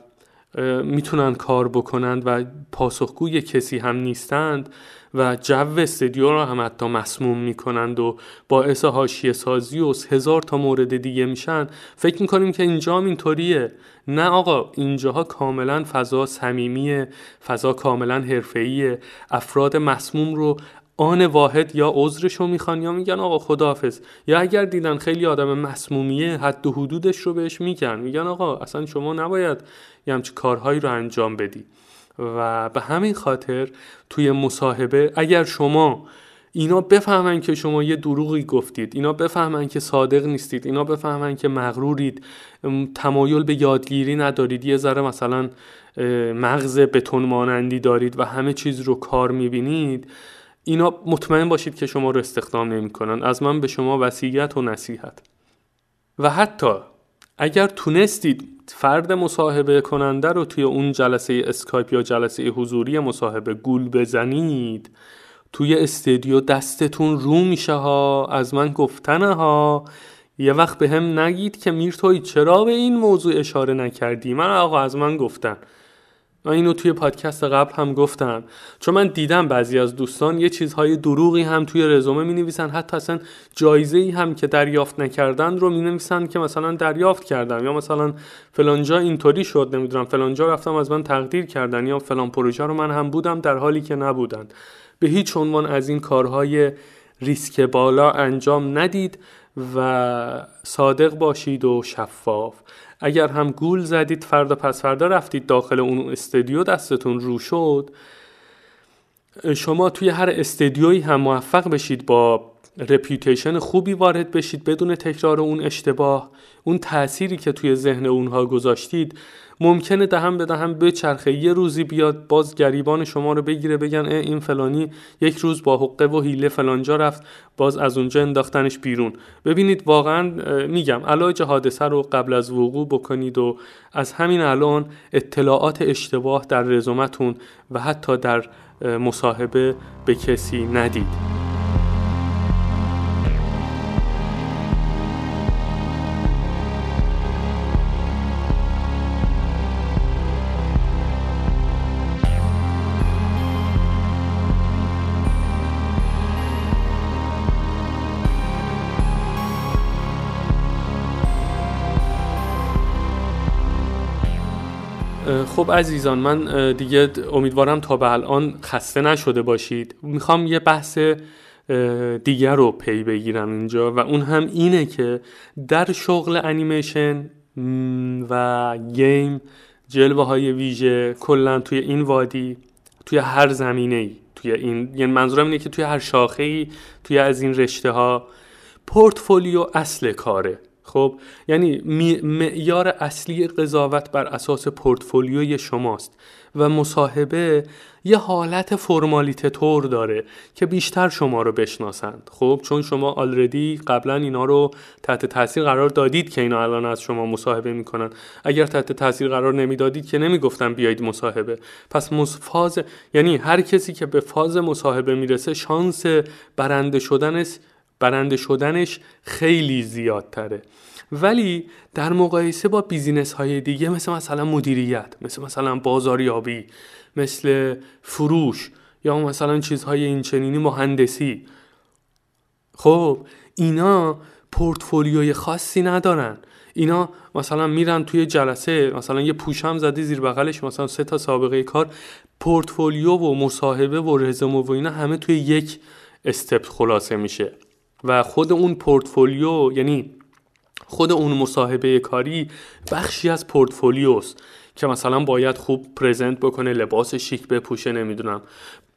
می‌تونن کار بکنند و پاسخگوی کسی هم نیستند. و جو استدیو رو هم حتی مسموم می‌کنند و باعث حاشیه سازی و هزار تا مورد دیگه میشن. فکر می‌کنیم که اینجا هم اینطوریه. نه آقا اینجاها کاملا فضا صمیمیه فضا کاملا حرفه‌ایه. افراد مسموم رو آن واحد یا عذرشو می‌خوان یا میگن آقا خداحافظ. یا اگر دیدن خیلی آدم مسمومیه حد و حدودش رو بهش میگن. میگن آقا اصلا شما نباید یه همچه کارهایی رو انجام بدی. و به همین خاطر توی مصاحبه اگر شما اینا بفهمن که شما یه دروغی گفتید اینا بفهمن که صادق نیستید اینا بفهمن که مغرورید تمایل به یادگیری ندارید یه ذره مثلا مغز بتون مانندی دارید و همه چیز رو کار می‌بینید اینا مطمئن باشید که شما رو استخدام نمی‌کنن. از من به شما وصیت و نصیحت. و حتی اگر تونستید فرد مصاحبه کننده رو توی اون جلسه اسکایپ یا جلسه حضوری مصاحبه گول بزنید توی استودیو دستتون رو میشه ها از من گفتنه ها. یه وقت به هم نگید که میر توی چرا به این موضوع اشاره نکردی؟ من آقا از من گفتن. من اینو توی پادکست قبل هم گفتم. چون من دیدم بعضی از دوستان یه چیزهای دروغی هم توی رزومه می نویسن حتی اصلا جایزه ای هم که دریافت نکردن رو می نویسن که مثلا دریافت کردم. یا مثلا فلانجا اینطوری شد نمی‌دونم فلانجا رفتم از من تقدیر کردن یا فلان پروژه رو من هم بودم در حالی که نبودن. به هیچ عنوان از این کارهای ریسک بالا انجام ندید و صادق باشید و شفاف. اگر هم گول زدید فردا پس فردا رفتید داخل اون استودیو دستتون رو شد. شما توی هر استدیویی هم موفق بشید با رپیوتیشن خوبی وارد بشید بدون تکرار اون اشتباه. اون تأثیری که توی ذهن اونها گذاشتید ممکنه دهم به دهم بچرخه. یه روزی بیاد باز گریبان شما رو بگیره بگن این فلانی یک روز با حقه و حیله فلانجا رفت باز از اونجا انداختنش بیرون. ببینید واقعا میگم علاج حادثه رو قبل از وقوع بکنید و از همین الان اطلاعات اشتباه در رزومتون و حتی در مصاحبه به کسی ندید. خب عزیزان من دیگه امیدوارم تا به الان خسته نشده باشید. می‌خوام یه بحث دیگر رو پی بگیرم اینجا و اون هم اینه که در شغل انیمیشن و game جلوه های ویژه کلا توی این وادی توی هر زمینه ای توی این یعنی منظورم اینه که توی هر شاخه ای توی از این رشته ها پورتفولیو اصل کاره. خب یعنی معیار اصلی قضاوت بر اساس پورتفولیوی شماست و مصاحبه یه حالت فرمالیته طور داره که بیشتر شما رو بشناسند. خب چون شما آلردی قبلا اینا رو تحت تاثیر قرار دادید که اینا الان از شما مصاحبه می‌کنن. اگر تحت تاثیر قرار نمی‌دادید که نمی‌گفتن بیایید مصاحبه. پس فاز یعنی هر کسی که به فاز مصاحبه می‌رسه شانس برنده شدنش برنده شدنش خیلی زیادتره. ولی در مقایسه با بیزینس های دیگه مثل مثلا مدیریت مثل مثلا بازاریابی مثل فروش یا مثلا چیزهای اینچنینی مهندسی خب اینا پورتفولیوی خاصی ندارن. اینا مثلا میرن توی جلسه مثلا یه پوشم زده زیر بغلش مثلا سه تا سابقه کار پورتفولیو و مصاحبه و رزومه و اینا همه توی یک استپ خلاصه میشه. و خود اون پورتفولیو یعنی خود اون مصاحبه کاری بخشی از پورتفولیوست که مثلا باید خوب پرزنت بکنه لباس شیک بپوشه نمی‌دونم.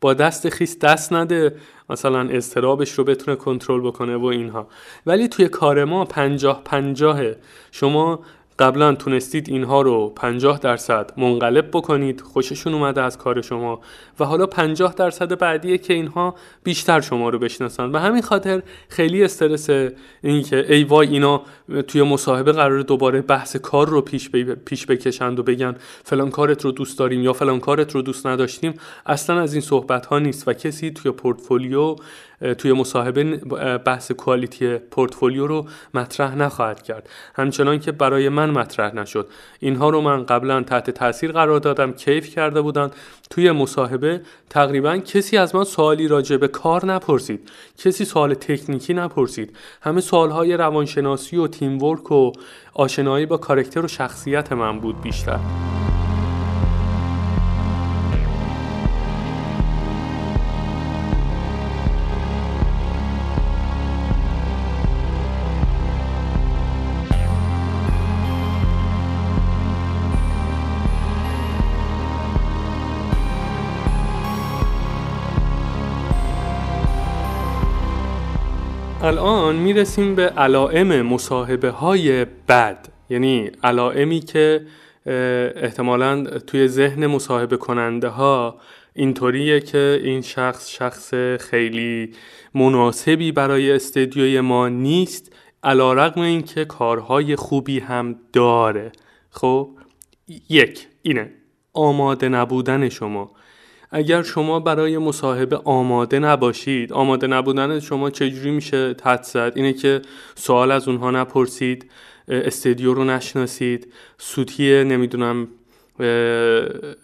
با دست خیس دست نده مثلا استرابش رو بتونه کنترل بکنه و اینها. ولی توی کار ما پنجاه پنجاهه شما قبلا تونستید اینها رو 50 درصد منقلب بکنید خوششون اومده از کار شما و حالا 50 درصد بعدیه که اینها بیشتر شما رو بشناسن. و همین خاطر خیلی استرس این که ای وای اینا توی مصاحبه قرار دوباره بحث کار رو پیش, پیش بکشند و بگن فلان کارت رو دوست داریم یا فلان کارت رو دوست نداشتیم. اصلا از این صحبت ها نیست و کسی توی پورتفولیو توی مصاحبه بحث کوالیتی پورتفولیو رو مطرح نخواهد کرد. همچنان که برای من مطرح نشد. اینها رو من قبلا تحت تاثیر قرار دادم کیف کرده بودن توی مصاحبه تقریبا کسی از من سوالی راجع به کار نپرسید. کسی سوال تکنیکی نپرسید. همه سوالهای روانشناسی و تیم ورک و آشنایی با کارکتر و شخصیت من بود بیشتر. الان می‌رسیم به علائم مصاحبه های بد یعنی علائمی که احتمالا توی ذهن مصاحبه کننده ها اینطوریه که این شخص شخص خیلی مناسبی برای استدیوی ما نیست علا رقم این که کارهای خوبی هم داره. خب یک اینه. آماده نبودن شما. اگر شما برای مصاحبه آماده نباشید آماده نبودن شما چجوری میشه زد اینه که سوال از اونها نپرسید استدیو رو نشناسید سوتی نمی‌دونم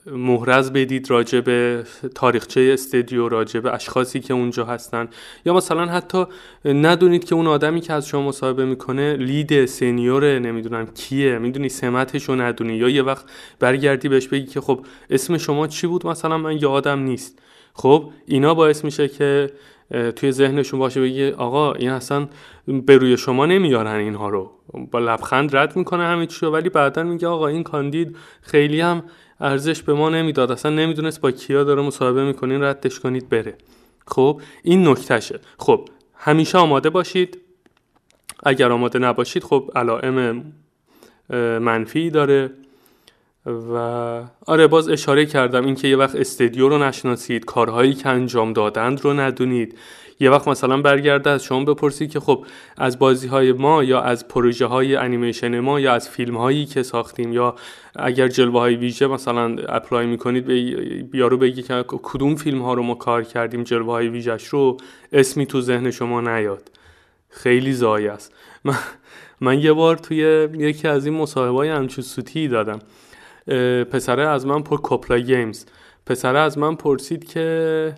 مهرز بدید راجع به تاریخچه استدیو راجع به اشخاصی که اونجا هستن. یا مثلا حتی ندونید که اون آدمی که از شما مصاحبه می‌کنه لید سنیور نمی‌دونم کیه می‌دونی سمتش رو ندونی. یا یه وقت برگردی بهش بگی که خب اسم شما چی بود؟ مثلا من یادم نیست. خب اینا باعث میشه که توی ذهنشون باشه بگی آقا این اصلا به روی شما نمیارن اینها رو. با لبخند رد می‌کنه همه چی ولی بعدا میگه آقا این کاندید خیلی هم ارزش به ما نمی‌داد. اصلا نمی‌دونست با کیا داره مصاحبه می‌کنین ردش کنید بره. خب این نکتهشه. خب همیشه آماده باشید. اگر آماده نباشید خب علائم منفی داره. و آره باز اشاره کردم اینکه یه وقت استدیو رو نشناسید کارهایی که انجام دادند رو ندونید. یه وقت مثلا برگرده از شما بپرسید که خب از بازی های ما یا از پروژه های انیمیشن ما یا از فیلم هایی که ساختیم یا اگر جلوه های ویژه مثلا اپلای می‌کنید به یارو بگی که کدوم فیلم ها رو ما کار کردیم جلوه های ویژش رو اسمی تو ذهن شما نیاد. خیلی زایی است. من, من یه بار توی یکی از این مصاحبه های همچین سوتی دادم. پسره از من پر کپلا Games. پسره از من پرسید که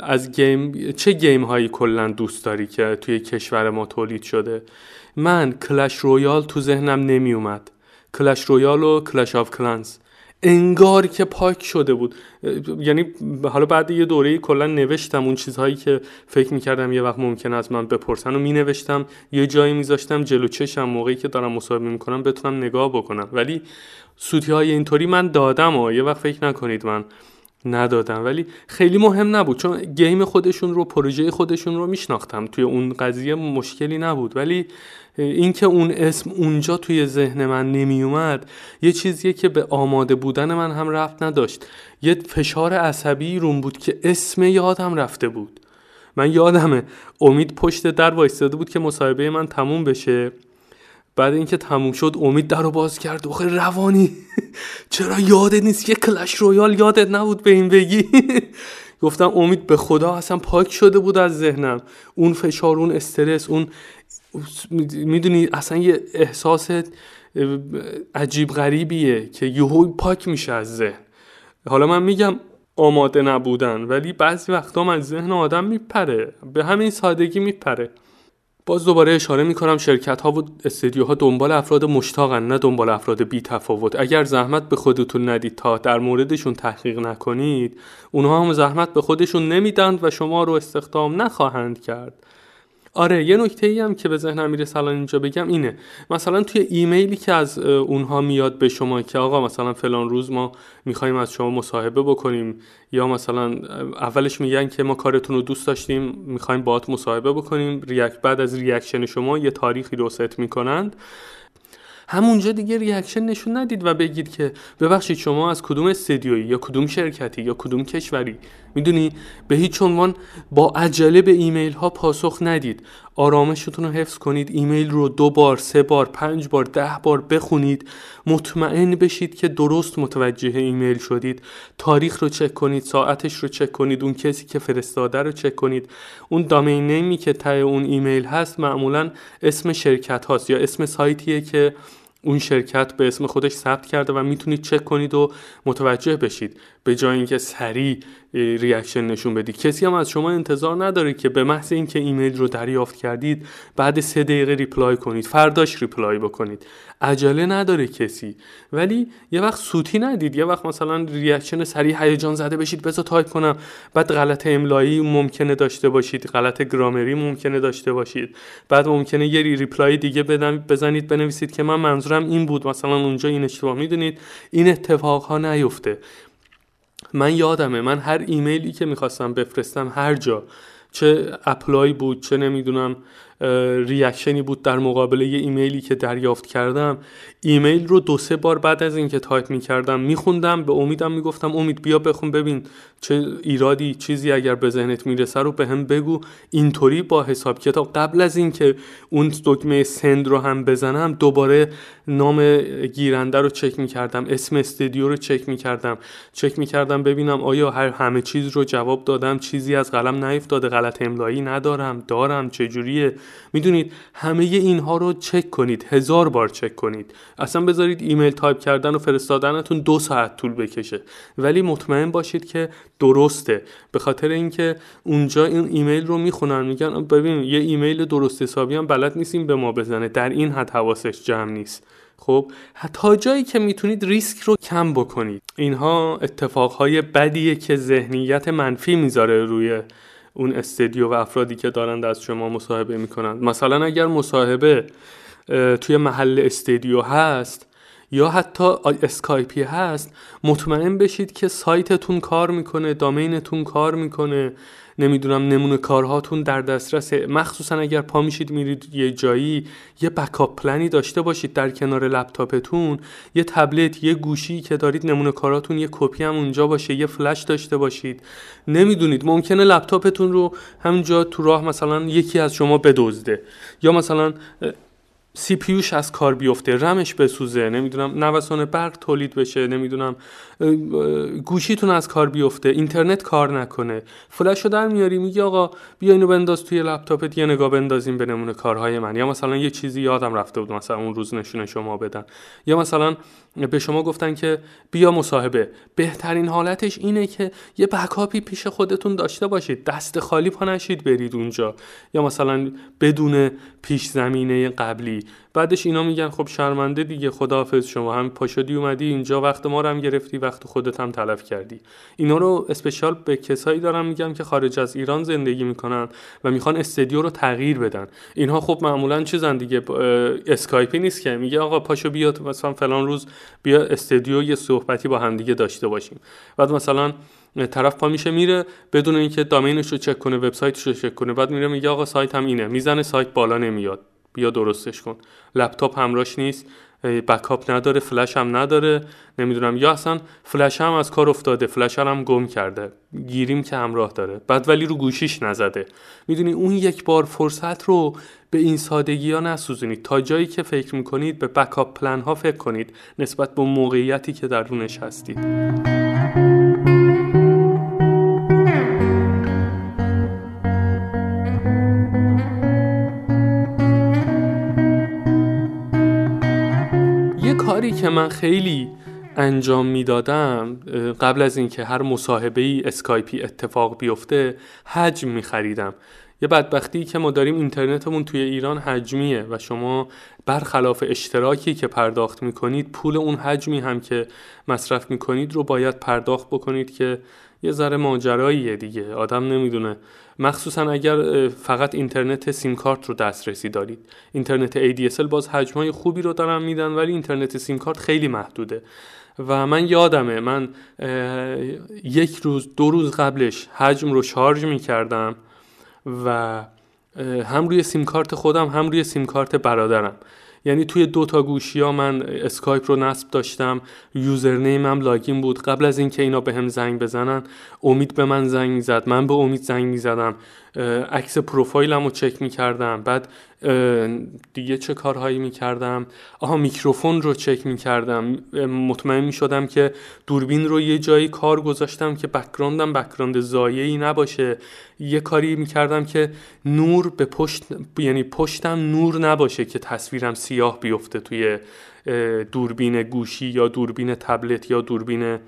از game چه game هایی کلا دوست داری که توی کشور ما تولید شده؟ من Clash Royale تو ذهنم نمی اومد Clash Royale و Clash of Clans انگار که پاک شده بود. یعنی حالا بعد یه دوره کلا نوشتم اون چیزهایی که فکر می‌کردم یه وقت ممکن از من بپرسن و می نوشتم یه جایی میذاشتم جلو چشم موقعی که دارم مصاحبه می‌کنم بتونم نگاه بکنم. ولی سوتی های اینطوری من دادم و یه وقت فکر نکنید من ندادم. ولی خیلی مهم نبود چون گیم خودشون رو پروژه خودشون رو میشناختم. توی اون قضیه مشکلی نبود. ولی اینکه اون اسم اونجا توی ذهن من نمیومد یه چیزیه که به آماده بودن من هم رفت نداشت. یه فشار عصبی روم بود که اسم یادم رفته بود. من یادمه. امید پشت در وایستاده بود که مصاحبه من تموم بشه. بعد اینکه تموم شد امید در رو باز کرد. آخه روانی. چرا یادت نیست؟ که کلش رویال یادت نبود به این بگی. گفتم امید به خدا اصلا پاک شده بود از ذهنم. اون فشار اون استرس اون می‌دونی اصلا یه احساس عجیب غریبیه که یهو پاک میشه از ذهن. حالا من میگم آماده نبودن ولی بعضی وقتا من ذهن آدم میپره به همین سادگی میپره. باز دوباره اشاره می‌کنم شرکت ها و استدیوها دنبال افراد مشتاقن نه دنبال افراد بی تفاوت اگر زحمت به خودتون ندید تا در موردشون تحقیق نکنید اونها هم زحمت به خودشون نمیدند و شما رو استخدام نخواهند کرد. آره یه نکته ای هم که به ذهنم می‌رسه الان اینجا بگم اینه. مثلا توی ایمیلی که از اونها میاد به شما که آقا مثلا فلان روز ما می‌خوایم از شما مصاحبه بکنیم یا مثلا اولش میگن که ما کارتون رو دوست داشتیم می‌خوایم باهات مصاحبه بکنیم react بعد از reaction شما یه تاریخی رو ست می‌کنند. همونجا دیگه reaction نشون ندید و بگید که ببخشید شما از کدوم استدیویی یا کدوم شرکتی یا کدوم کشوری. می‌دونی؟ به هیچ عنوان با عجله به ایمیل ها پاسخ ندید. آرامشتون رو حفظ کنید. ایمیل رو دو بار سه بار پنج بار ده بار بخونید. مطمئن بشید که درست متوجه ایمیل شدید. تاریخ رو چک کنید ساعتش رو چک کنید اون کسی که فرستاده رو چک کنید. اون دامین نیمی که ته اون ایمیل هست معمولا اسم شرکت هاست یا اسم سایتیه که اون شرکت به اسم خودش ثبت کرده و می‌تونید چک کنید و متوجه بشید. به جای اینکه سریع reaction نشون بدید. کسی هم از شما انتظار نداره که به محض اینکه ایمیل رو دریافت کردید بعد سه دقیقه reply کنید. فرداش reply بکنید. عجله نداره کسی. ولی یه وقت سوتی ندید. یه وقت مثلا reaction سریع هیجان زده بشید. بذار تایپ کنم. بعد غلط املایی ممکنه داشته باشید. غلط گرامری ممکنه داشته باشید. بعد ممکنه یه reply دیگه بدم بزنید بنویسید که من منظورم این بود. مثلا اونجا این اشتباه می‌دونید. این اتفاق ها نیفته. من یادمه. من هر ایمیلی که می‌خواستم بفرستم هر جا. چه apply بود چه نمی‌دونم. reaction ی بود در مقابل یه ایمیلی که دریافت کردم. ایمیل رو دو سه بار بعد از اینکه تایپ می‌کردم میخوندم به امیدم می‌گفتم امید بیا بخون ببین چه ایرادی چیزی اگر به ذهنت می‌رسه رو بهم بگو. اینطوری با حساب کتاب. قبل از اینکه اون دکمه send رو هم بزنم دوباره نام گیرنده رو چک می‌کردم اسم استودیو رو چک می‌کردم. چک می‌کردم ببینم آیا هر همه چیز رو جواب دادم چیزی از قلم نیفتاده غلط املایی ندارم دارم چجوریه؟ می‌دونید همه اینها رو چک کنید هزار بار چک کنید. اصلا بذارید ایمیل تایپ کردن و فرستادنتون دو ساعت طول بکشه. ولی مطمئن باشید که درسته. به خاطر اینکه اونجا این ایمیل رو می‌خونن میگن ببین یه ایمیل درست حسابی هم بلد نیست به ما بزنه. در این حد حواسش جمع نیست. خب تا جایی که می‌تونید ریسک رو کم بکنید. اینها اتفاقهای بدیه که ذهنیت منفی می‌ذاره روی اون استدیو و افرادی که دارند از شما مصاحبه می‌کنند مثلا اگر مصاحبه توی محل استدیو هست یا حتی اسکایپی هست مطمئن بشید که سایتتون کار می‌کنه دامینتون کار می‌کنه. نمی‌دونم نمونه کارهاتون در دسترس. مخصوصا اگر پا میشید میرید یه جایی یه backup plan ی داشته باشید در کنار لپتاپتون. یه تبلت یه گوشی که دارید نمونه کارهاتون یه کپی هم اونجا باشه یه فلش داشته باشید. نمی‌دونید ممکنه لپتاپتون رو همینجا تو راه مثلا یکی از شما بدزده. یا مثلا CPU ش از کار بیفته رمش بسوزه نمی‌دونم نوسان برق تولید بشه نمی‌دونم گوشیتون از کار بیفته اینترنت کار نکنه. فلش رو در میاری میگی آقا بیا اینو بنداز توی لپتاپت یه نگاه بندازیم به نمونه کارهای من. یا مثلا یه چیزی یادم رفته بود مثلا اون روز نشونه شما بدن. یا مثلا به شما گفتن که بیا مصاحبه. بهترین حالتش اینه که یه بکاپی پیش خودتون داشته باشید. دست خالی پا نشید برید اونجا. یا مثلا بدون پیش زمینه قبلی بعدش اینا میگن خب شرمنده دیگه خداحافظ شما. هم پاشدی اومدی اینجا وقت ما رو هم گرفتی وقت خودت هم تلف کردی. اینا رو special به کسایی دارم میگم که خارج از ایران زندگی می‌کنن و می‌خوان استدیو رو تغییر بدن. اینها خب معمولا چیزن دیگه اسکایپی نیست که. میگه آقا پاشو بیا مثلا فلان روز بیا استدیو یه صحبتی با هم دیگه داشته باشیم. بعد مثلا طرف پا میشه میره بدون اینکه domain ش رو چک کنه وبسایتش رو چک کنه. بعد میره میگه آقا سایتم اینه. می‌زنه سایت بالا نمیاد. بیا درستش کن. لپتاپ همراش نیست backup نداره فلش هم نداره. نمی‌دونم. یا اصلا فلش هم از کار افتاده فلش هم گم کرده. گیریم که همراه داره. بعد ولی رو گوشیش نزده. می‌دونی اون یک بار فرصت رو به این سادگی ها نسوزونید. تا جایی که فکر می‌کنید به بکاپ پلن ها فکر کنید. نسبت به موقعیتی که درونش هستید. کاری که من خیلی انجام می‌دادم قبل از اینکه هر مصاحبه ای اسکایپی اتفاق بیفته حجم می خریدم یه بدبختی که ما داریم اینترنتمون توی ایران حجمیه و شما برخلاف اشتراکی که پرداخت می‌کنید پول اون حجمی هم که مصرف می‌کنید رو باید پرداخت بکنید که یه ذره ماجراییه دیگه. آدم نمی‌دونه مخصوصا اگر فقط اینترنت سیم کارت رو دسترسی دارید. اینترنت ADSL باز حجمای خوبی رو دارن میدن ولی اینترنت سیم کارت خیلی محدوده. و من یادمه من یک روز دو روز قبلش حجم رو شارژ می‌کردم و هم روی سیم کارت خودم هم روی سیم کارت برادرم. یعنی توی دو تا گوشی ها من اسکایپ رو نصب داشتم username م login بود. قبل از اینکه اینا به من زنگ بزنن امید به من زنگ می‌زد من به امید زنگ می‌زدم. عکس پروفایلم رو چک می‌کردم. بعد دیگه چه کارهایی می‌کردم؟ آها میکروفون رو چک می‌کردم. مطمئن می‌شدم که دوربین رو یه جایی کار گذاشتم که بکراندم بکراند زایهی نباشه. یه کاری می‌کردم که نور به پشت یعنی پشتم نور نباشه که تصویرم سیاه بیفته توی دوربین گوشی یا دوربین تبلت یا دوربین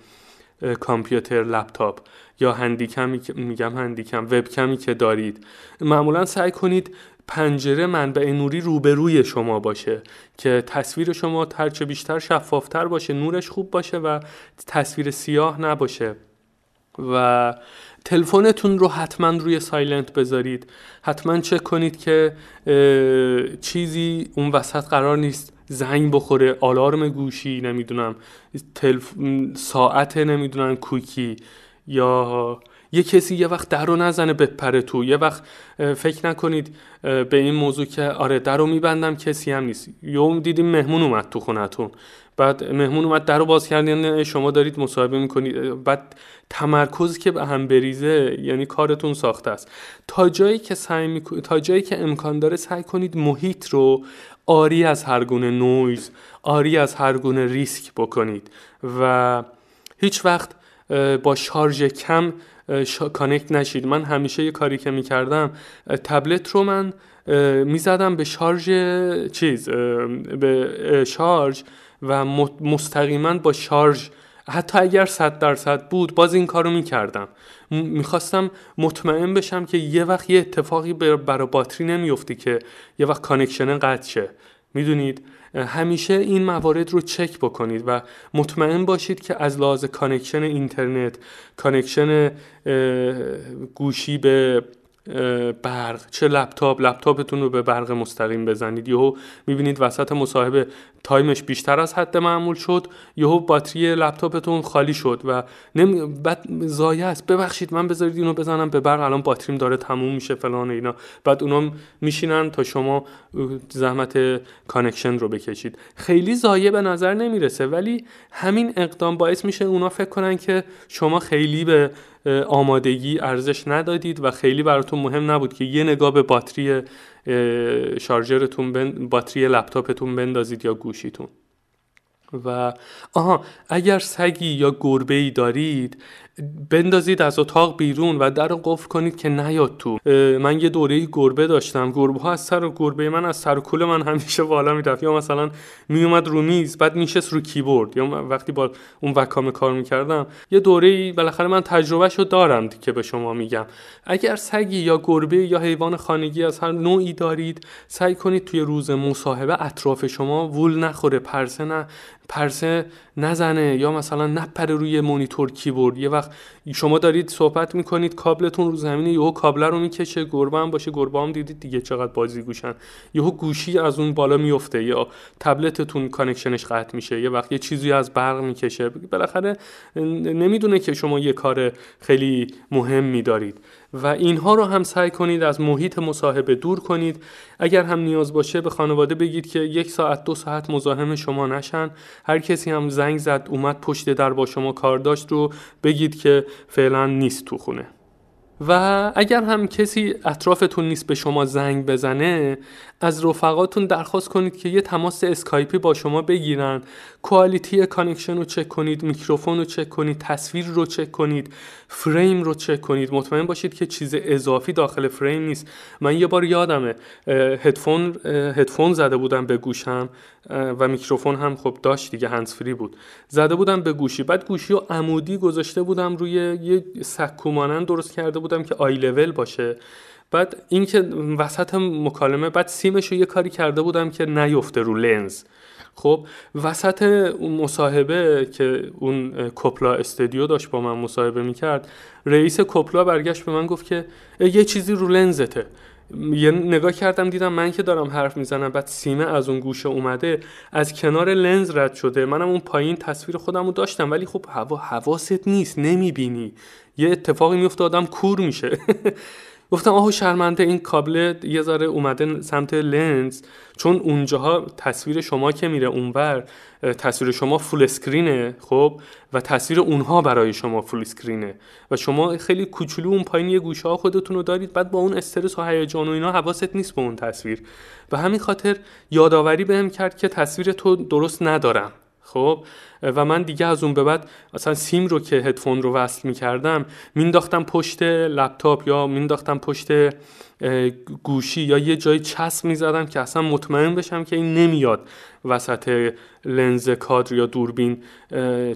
کامپیوتر لپتاپ. یا هندیکمی میگم هندیکم وبکمی که دارید. معمولا سعی کنید پنجره منبع نوری روبروی شما باشه که تصویر شما هرچه بیشتر شفافتر باشه نورش خوب باشه و تصویر سیاه نباشه. و تلفنتون رو حتما روی سایلنت بذارید. حتما چک کنید که چیزی اون وسط قرار نیست زنگ بخوره آلارم گوشی نمی‌دونم تلف... ساعت نمی‌دونم کوکی. یا یه کسی یه وقت در رو نزنه بپره تو. یه وقت فکر نکنید به این موضوع که آره در رو میبندم کسی هم نیست. یوم دیدیم مهمون اومد تو خونتون. بعد مهمون اومد در رو باز کردین شما دارید مصاحبه می‌کنید بعد تمرکز که به هم بریزه یعنی کارتون ساخته است. تا جایی که سعی تا جایی که امکان داره سعی کنید محیط رو عاری از هر گونه نویز عاری از هر گونه ریسک بکنید. و هیچ وقت با شارژ کم connect نشید. من همیشه یه کاری که می‌کردم تبلت رو من می‌زدم به شارژ چیز به شارژ و مستقیما با شارژ. حتی اگر صد درصد بود باز این کارو می‌کردم. می‌خواستم مطمئن بشم که یه وقت یه اتفاقی برای باتری نمیفته که یه وقت connection قطع شه. می‌دونید همیشه این موارد رو چک بکنید و مطمئن باشید که از لحاظ connection اینترنت connection گوشی به برق چه لپتاپ لپتاپتون رو به برق مستقیم بزنید. یهو می‌بینید وسط مصاحبه time ش بیشتر از حد معمول شد یهو باتری لپتاپتون خالی شد و نمی... بعد ضایع است. ببخشید من بذارید اینو بزنم به برق. الان باتریم داره تموم میشه فلان اینا. بعد اونا میشینن تا شما زحمت connection رو بکشید. خیلی ضایع به نظر نمی‌رسه ولی همین اقدام باعث میشه اونا فکر کنن که شما خیلی به آمادگی ارزش ندادید و خیلی براتون مهم نبود که یه نگاه به باتری شارژرتون بن... باتری لپتاپتون بندازید یا گوشیتون. و آها اگر سگی یا گربه ای دارید بندازید از اتاق بیرون و در قفل کنید که نیاد تو. من یه دوره گربه داشتم. گربه ها از سر و گربه من از سر و کل من همیشه بالا می‌رفت. یا مثلا میومد رو میز بعد میشست رو کیبورد. یا وقتی با اون وکام کار می‌کردم یه دوره ای بالاخره من تجربهشو دارم که به شما میگم. اگر سگی یا گربه یا حیوان خانگی از هر نوعی دارید سعی کنید توی روز مصاحبه اطراف شما وول نخوره. پرسه نه پرسه نزنه یا مثلا نپره روی مونیتور کیبورد. یه وقت شما دارید صحبت می‌کنید کابلتون رو زمینه یهو کابل رو می‌کشه گربه هم باشه گربه هم دیدید دیگه چقدر بازی گوشن. یهو گوشی از اون بالا میفته یا تبلتتون connection ش قطع میشه. یه وقت یه چیزی از برق می‌کشه. بالاخره نمی‌دونه که شما یه کار خیلی مهمی دارید و اینها رو هم سعی کنید از محیط مصاحبه دور کنید. اگر هم نیاز باشه به خانواده بگید که یک ساعت دو ساعت مزاحم شما نشن. هر کسی هم زنگ زد اومد پشت در با شما کار داشت رو بگید که فعلا نیست تو خونه. و اگر هم کسی اطرافتون نیست به شما زنگ بزنه از رفقاتون درخواست کنید که یه تماس اسکایپی با شما بگیرن. quality connection رو چک کنید میکروفون رو چک کنید تصویر رو چک کنید فریم رو چک کنید. مطمئن باشید که چیز اضافی داخل فریم نیست. من یه بار یادمه هدفون هدفون زده بودم به گوشم. و میکروفون هم خب داشت دیگه هندزفری بود. زده بودم به گوشی. بعد گوشی رو عمودی گذاشته بودم روی یه سکو درست کرده بودم که آی لول باشه. بعد اینکه وسط مکالمه بعد سیمش رو یه کاری کرده بودم که نیفته رو لنز. خب وسط اون مصاحبه که اون کپلا استودیو داشت با من مصاحبه می‌کرد رئیس کپلا برگشت به من گفت که یه چیزی رو لنزته. یه نگاه کردم دیدم من که دارم حرف می‌زنم بعد سیمه از اون گوشه اومده از کنار لنز رد شده. منم اون پایین تصویر خودم رو داشتم ولی خب هوا حواست نیست نمی‌بینی. یه اتفاقی میفته آدم کور میشه. گفتم آهو شرمنده این کابل یه ذره اومده سمت لنز. چون اونجاها تصویر شما که میره اونور تصویر شما فول اسکرینه خب؟ و تصویر اونها برای شما فول اسکرینه و شما خیلی کوچولو اون پایین یه گوشه ها خودتون رو دارید بعد با اون استرس و هیجان و اینا حواست نیست به اون تصویر. و همین خاطر یادآوری بهم کرد که تصویر تو درست ندارم. خب؟ و من دیگه از اون به بعد مثلا سیم رو که هدفون رو وصل می‌کردم مینداختم پشت لپتاپ یا مینداختم پشت گوشی یا یه جای چسب می‌زدم که اصلا مطمئن بشم که این نمیاد وسط لنز کادر یا دوربین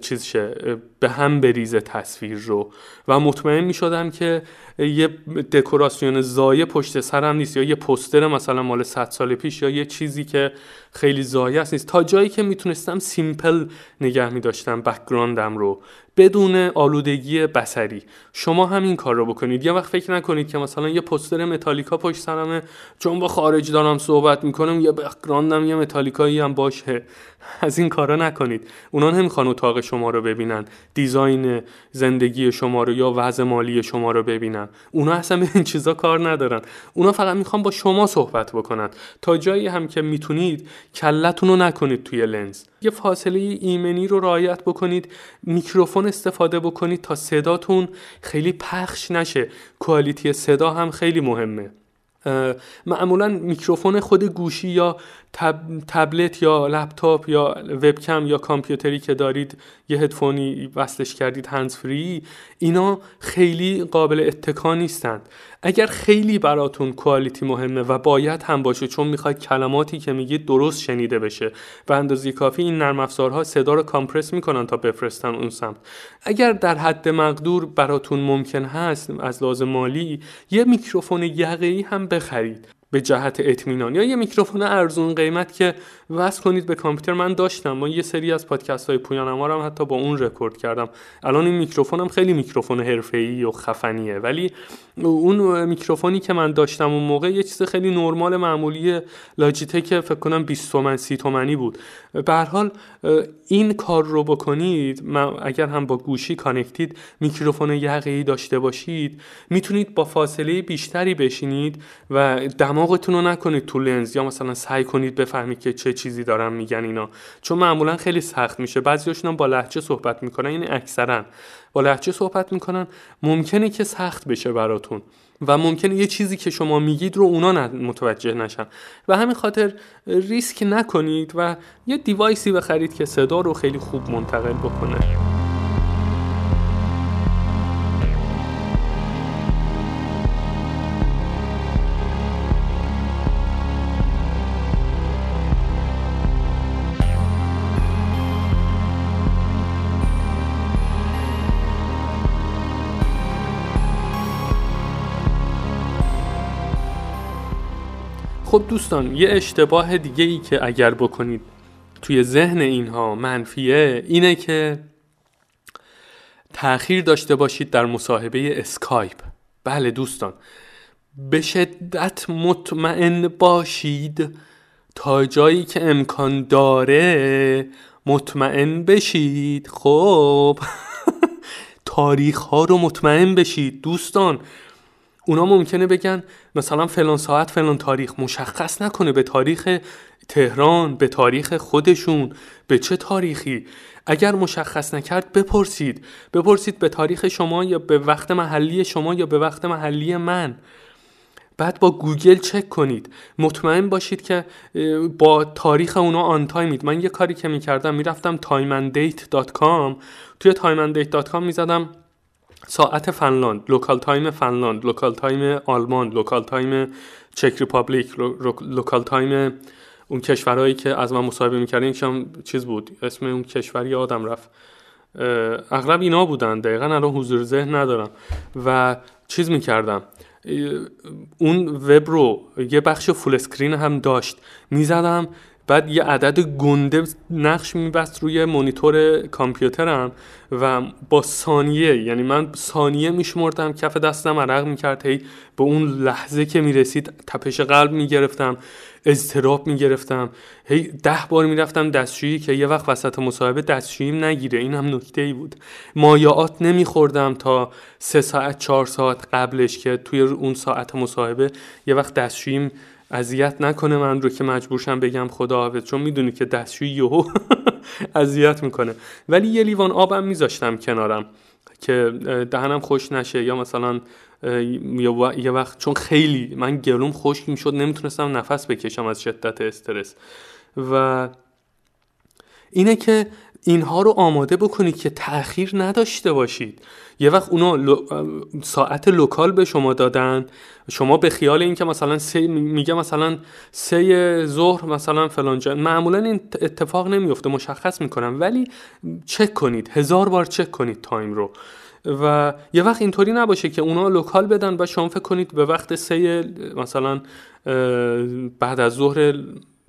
چیز شه به هم بریزه تصویر رو. و مطمئن می شدم که یه دکوراسیون ضایع پشت سرم نیست یا یه پوستر مثلا مال 100 سال پیش یا یه چیزی که خیلی ضایع است نیست. تا جایی که می‌تونستم simple نگه می داشتم background م رو. بدون آلودگی بصری شما همین کار رو بکنید. یه وقت فکر نکنید که مثلا یه پوستر متالیکا پشت سرمه. چون با خارج دارم صحبت می‌کنم یه background م یه متالیکایی هم باشه. از این کارا نکنید. اونا نمی‌خوان اتاق شما رو ببینن. design زندگی شما رو یا وضع مالی شما رو ببینن. اونا اصلا به این چیزا کار ندارن. اونا فقط می‌خوان با شما صحبت بکنن. تا جایی هم که می‌تونید کلتون رو نکنید توی لنز. یه فاصله ایمنی رو رعایت بکنید. میکروفون استفاده بکنید تا صداتون خیلی پخش نشه. کوالیتی صدا هم خیلی مهمه. معمولا میکروفون خود گوشی یا تبلت یا لپتاپ یا وبکم یا کامپیوتری که دارید یه هدفونی وصلش کردید هنز فری اینا خیلی قابل اتکا نیستند اگر خیلی براتون کوالیتی مهمه و باید هم باشه چون می‌خواید کلماتی که میگید درست شنیده بشه و اندازه کافی این نرم افزارها صدا رو کامپرس می‌کنن تا بفرستن اون سمت. اگر در حد مقدور براتون ممکن هست از لحاظ مالی یه میکروفون یقه‌ای هم بخرید. به جهت اطمینان یا یه میکروفون ارزون قیمت که وصل کنید به کامپیوتر؟ من داشتم. ما یه سری از پادکست های پویان هم حتی با اون رکورد کردم. الان این میکروفونم خیلی میکروفون حرفه‌ای و خفنیه. ولی اون میکروفونی که من داشتم اون موقع یه چیز خیلی نرمال معمولی Logitech فکر کنم 20 تومن 30 تومنی بود. به هر حال این کار رو بکنید اگر هم با گوشی کانکتید میکروفون یقه‌ای داشته باشید می‌تونید با فاصله بیشتری بشینید و دماغتون رو نکنید تو لنز یا مثلا سعی کنید بفهمید که چه چیزی دارن میگن اینا. چون معمولا خیلی سخت میشه. بعضیاشون با لحجه صحبت می‌کنن یعنی اکثرا. با لحجه صحبت می‌کنن. ممکنه که سخت بشه براتون. و ممکنه یه چیزی که شما میگید رو اونا متوجه نشن. و همین خاطر ریسک نکنید و یه دیوایسی بخرید که صدا رو خیلی خوب منتقل بکنه. خب دوستان یه اشتباه دیگه ای که اگر بکنید توی ذهن اینها منفیه اینه که تأخیر داشته باشید در مصاحبه اسکایپ. بله دوستان به شدت مطمئن باشید تا جایی که امکان داره مطمئن بشید. خب تاریخ ها رو مطمئن بشید. دوستان اونا ممکنه بگن مثلا فلان ساعت فلان تاریخ مشخص نکنه به تاریخ تهران به تاریخ خودشون به چه تاریخی. اگر مشخص نکرد بپرسید. بپرسید به تاریخ شما یا به وقت محلی شما یا به وقت محلی من. بعد با گوگل چک کنید. مطمئن باشید که با تاریخ اونا on timeید. من یه کاری که می‌کردم می‌رفتم timeanddate.com توی timeanddate.com می‌زدم. ساعت فنلاند local time فنلاند local time آلمان local time Czech Republic local time اون کشورهایی که از من مصاحبه می‌کردن هم چیز بود اسم اون کشور یادم رفت. اغلب اینا بودن دقیقا الان حضور ذهن ندارم. و چیز می‌کردم اون وب رو یه بخش full screen هم داشت. می‌زدم بعد یه عدد گنده نقش میبست روی مونیتور کامپیوترم و با ثانیه یعنی من ثانیه میشمردم کف دستم عرق می‌کرد هی به اون لحظه که می‌رسید تپش قلب می‌گرفتم اضطراب می‌گرفتم هی ده بار می‌رفتم دستشویی که یه وقت وسط مصاحبه دستشوییم نگیره این هم نکته ای بود. مایعات نمیخوردم تا سه ساعت چهار ساعت قبلش که توی اون ساعت مصاحبه یه وقت دستشوییم اذیت نکنه من رو که مجبورشم بگم خدا چون می‌دونی که دستشویی یهو اذیت می‌کنه. ولی یه لیوان آبم میذاشتم کنارم که دهنم خوش نشه یا مثلا یه وقت چون خیلی من گلوم خشک می‌شد نمی‌تونستم نفس بکشم از شدت استرس. و اینه که اینها رو آماده بکنید که تاخیر نداشته باشید. یه وقت اونا ساعت local به شما دادن شما به خیال اینکه مثلا سه میگه مثلا سه ظهر مثلا فلان جا معمولا این اتفاق نمیفته مشخص می‌کنم ولی چک کنید هزار بار چک کنید time رو. و یه وقت اینطوری نباشه که اونا local بدن و شما فکر کنید به وقت سه مثلا بعد از ظهر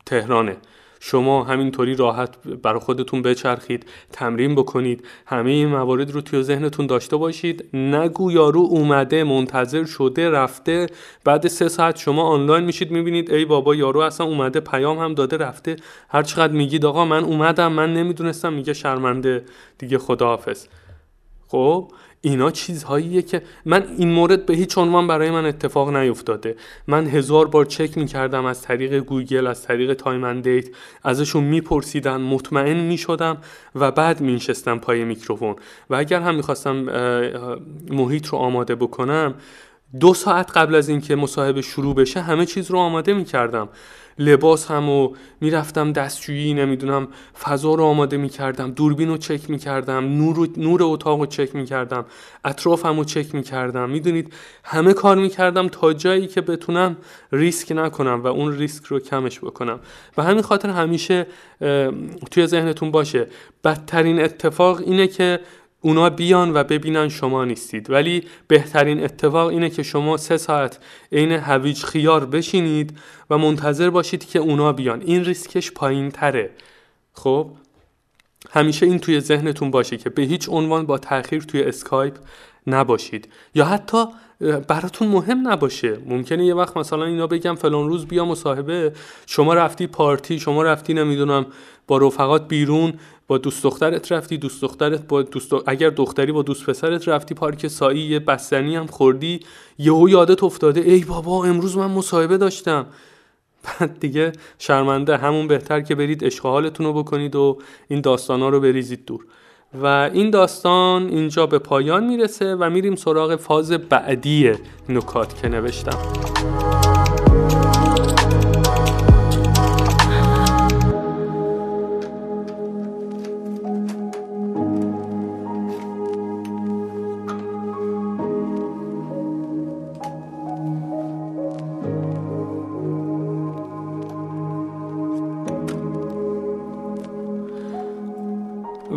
تهرانه. شما همینطوری راحت برای خودتون بچرخید تمرین بکنید همه این موارد رو توی ذهنتون داشته باشید. نگو یارو اومده منتظر شده رفته. بعد سه ساعت شما آنلاین میشید می‌بینید ای بابا یارو اصلا اومده پیام هم داده رفته. هر چقدر میگید آقا من اومدم من نمی‌دونستم میگه شرمنده. دیگه خداحافظ. خب اینا چیزهاییه که من این مورد به هیچ عنوان برای من اتفاق نیفتاده. من هزار بار چک می‌کردم از طریق گوگل از طریق time date ازشون میپرسیدن مطمئن می‌شدم و بعد مینشستم پای میکروفون. و اگر هم می‌خواستم محیط رو آماده بکنم دو ساعت قبل از اینکه مصاحبه شروع بشه همه چیز رو آماده می‌کردم. لباس هم و می‌رفتم دستشویی نمی‌دونم فضا رو آماده می‌کردم. دوربین رو چک می‌کردم نور, نور اتاق رو چک می‌کردم اطرافم رو چک می‌کردم. می‌دونید همه کار می‌کردم تا جایی که بتونم ریسک نکنم و اون ریسک رو کمش بکنم. و همین خاطر همیشه توی ذهنتون باشه. بدترین اتفاق اینه که اونا بیان و ببینن شما نیستید. ولی بهترین اتفاق اینه که شما سه ساعت عین هویج خیار بشینید و منتظر باشید که اونا بیان. این ریسکش پایین تره خب؟ همیشه این توی ذهنتون باشه که به هیچ عنوان با تاخیر توی اسکایپ نباشید. یا حتی براتون مهم نباشه. ممکنه یه وقت مثلا اینا بگم فلان روز بیا مصاحبه شما رفتی پارتی شما رفتی نمی‌دونم با رفقات بیرون با دوست دخترت رفتی دوست دخترت با دوست اگر دختری با دوست پسرت رفتی پارک سایی یه بستنی هم خوردی یهو یادت افتاده ای بابا امروز من مصاحبه داشتم. بعد دیگه شرمنده همون بهتر که برید اشغالتون رو بکنید و این داستانا رو بریزید دور. و این داستان اینجا به پایان می‌رسه و میریم سراغ فاز بعدی نکات که نوشتم.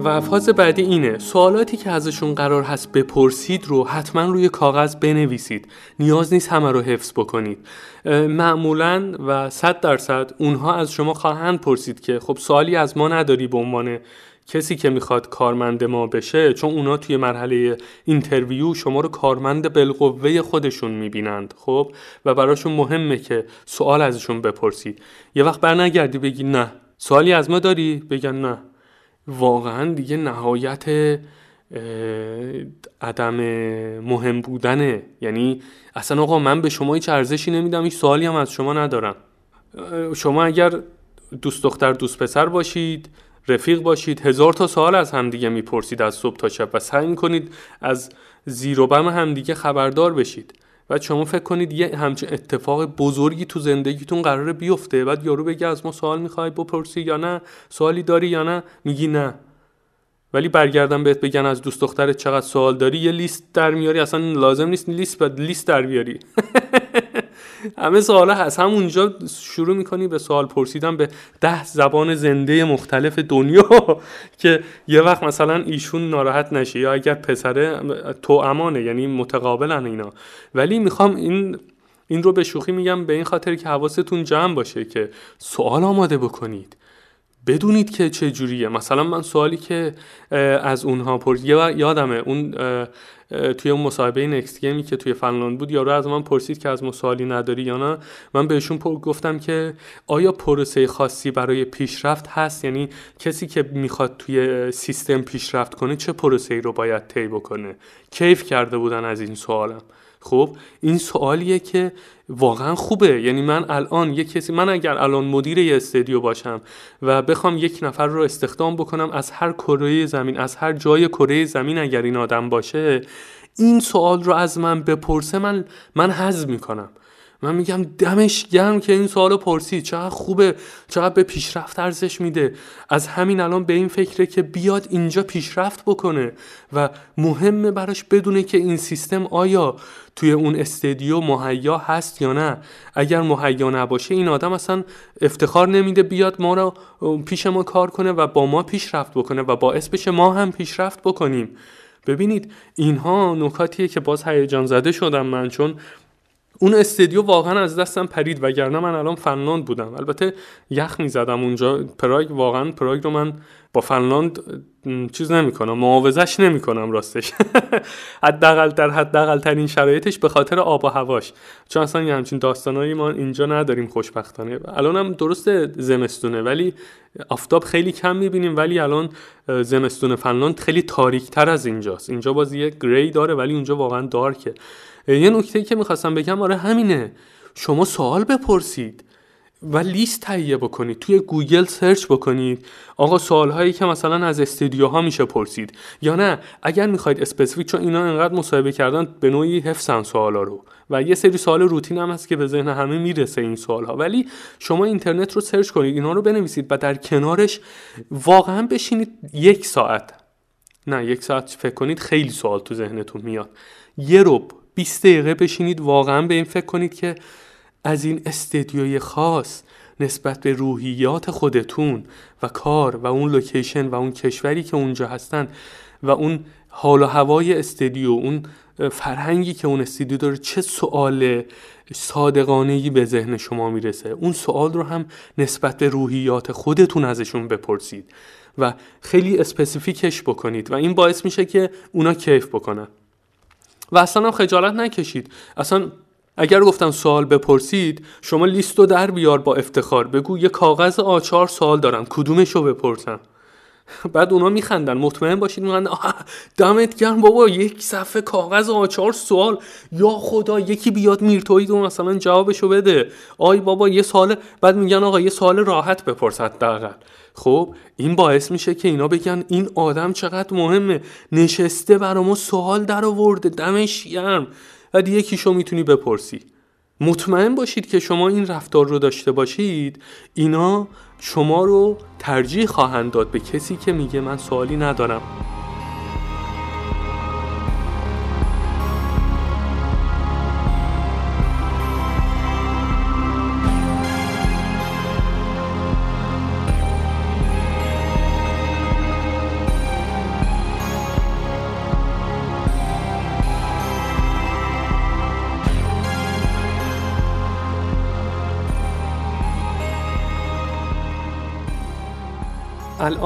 و فاز بعدی اینه سوالاتی که ازشون قرار هست بپرسید رو حتما روی کاغذ بنویسید. نیاز نیست همه رو حفظ بکنید. معمولا و صد درصد اونها از شما خواهند پرسید که خب سوالی از ما نداری به عنوان کسی که می‌خواد کارمند ما بشه چون اونا توی مرحله اینترویو شما رو کارمند بالقوه خودشون می‌بینند خب؟ و براشون مهمه که سوال ازشون بپرسید. یه وقت برنگردی بگی نه. سوالی از ما داری؟ بگن نه. واقعا دیگه نهایت عدم مهم بودنه. یعنی اصلا آقا من به شما هیچ ارزشی نمیدم هیچ سوالی هم از شما ندارم. شما اگر دوست دختر دوست پسر باشید رفیق باشید هزار تا سوال از همدیگه می‌پرسید از صبح تا شب و سعی می‌کنید از زیر و بم همدیگه خبردار بشید. و شما فکر کنید یه همچین اتفاق بزرگی تو زندگیتون قراره بیفته بعد یارو بگه از ما سوال می‌خوای بپرسی یا نه سوالی داری یا نه؟ میگی نه. ولی برگردم بهت بگن از دوست دخترت چقدر سوال داری یه لیست در میاری اصلا لازم نیست لیست بعد لیست در بیاری. همه سوالا هست. همونجا شروع می‌کنی به سوال پرسیدن به ده زبان زنده مختلف دنیا که یه وقت مثلا ایشون ناراحت نشه یا اگر پسره تو امانه یعنی متقابلن اینا. ولی می‌خوام این این رو به شوخی میگم به این خاطر که حواستون جمع باشه که سوال آماده بکنید. بدونید که چه جوریه. مثلا من سوالی که از اونها پرسید یادمه اون توی اون مصاحبه نکست گیمی که توی فنلاند بود یارو از من پرسید که از مسائلی نداری یا نه؟ من بهشون گفتم که آیا پروسه خاصی برای پیشرفت هست؟ یعنی کسی که می‌خواد توی سیستم پیشرفت کنه چه پروسه ای رو باید طی بکنه؟ کیف کرده بودن از این سوالم. خب این سوالیه که واقعا خوبه. یعنی من الان یک کسی من اگر الان مدیر یه استدیو باشم و بخوام یک نفر رو استخدام بکنم از هر کره زمین از هر جای کره زمین اگر این آدم باشه این سوال رو از من بپرسه من من حذف می‌کنم. من میگم دمش گرم که این سوالو پرسید. چقدر خوبه چقدر به پیشرفت ارزش میده. از همین الان به این فکره که بیاد اینجا پیشرفت بکنه و مهمه براش بدونه که این سیستم آیا توی اون استدیو مهیا هست یا نه. اگر مهیا نباشه این آدم اصلا افتخار نمیده بیاد ما رو پیش ما کار کنه و با ما پیشرفت بکنه و باعث بشه ما هم پیشرفت بکنیم. ببینید اینها نکاتیه که باز هیجان زده شدم من چون اون استدیو واقعا از دستم پرید وگرنه من الان فنلاند بودم. البته یخ می‌زدم اونجا. پراگ واقعا پراگ رو من با فنلاند چیز نمی‌کنم معاوضش نمی‌کنم راستش. حداقل در حداقل ترین شرایطش به خاطر آب و هواش. چون اصلا یه همچین داستانایی ما اینجا نداریم خوشبختانه. الان هم درست زمستونه ولی آفتاب خیلی کم می‌بینیم ولی الان زمستون فنلاند خیلی تاریک تر از اینجاست. اینجا باز یه گری داره ولی اونجا واقعا دارکه یه نکته که می‌خواستم بگم آره همینه. شما سوال بپرسید و لیست تهیه بکنید. توی گوگل search بکنید. آقا سوال هایی که مثلا از استودیوها میشه پرسید. یا نه اگر می‌خواید specific چون اینا انقدر مصاحبه کردن به نوعی حفظن سوالا رو. و یه سری سوال روتین هم هست که به ذهن همه می‌رسه این سوال ها ولی شما اینترنت رو search کنید اینا رو بنویسید و در کنارش واقعا بشینید یک ساعت. نه یک ساعت فکر کنید خیلی سوال تو ذهنتون میاد. یه رو 20 دقیقه بشینید واقعا به این فکر کنید که از این استودیوی خاص نسبت به روحیات خودتون و کار و اون location و اون کشوری که اونجا هستن و اون حال و هوای استودیو اون فرهنگی که اون استودیو داره چه سوال صادقانه به ذهن شما می‌رسه؟ اون سوال رو هم نسبت به روحیات خودتون ازشون بپرسید و خیلی specific ش بکنید و این باعث میشه که اونا کیف بکنن. و اصلا هم خجالت نکشید. اصلا اگر گفتم سوال بپرسید شما لیست رو در بیار با افتخار. بگو یه کاغذ آچار سوال دارم کدومش رو بپرسم؟ بعد اونا میخندن. مطمئن باشید میخندن. دمت گرم بابا یک صفحه کاغذ آچار سوال. یا خدا یکی بیاد میرتوید و مثلا جوابشو بده. آی بابا یه سال بعد میگن آقا یه سال راحت بپرس حداقل. خب این باعث میشه که اینا بگن این آدم چقدر مهمه. نشسته برامو سوال در آورده دمش گرم. بعد یکیشو می‌تونی بپرسی. مطمئن باشید که شما این رفتار رو داشته باشید. اینا شما رو ترجیح خواهند داد به کسی که میگه من سوالی ندارم.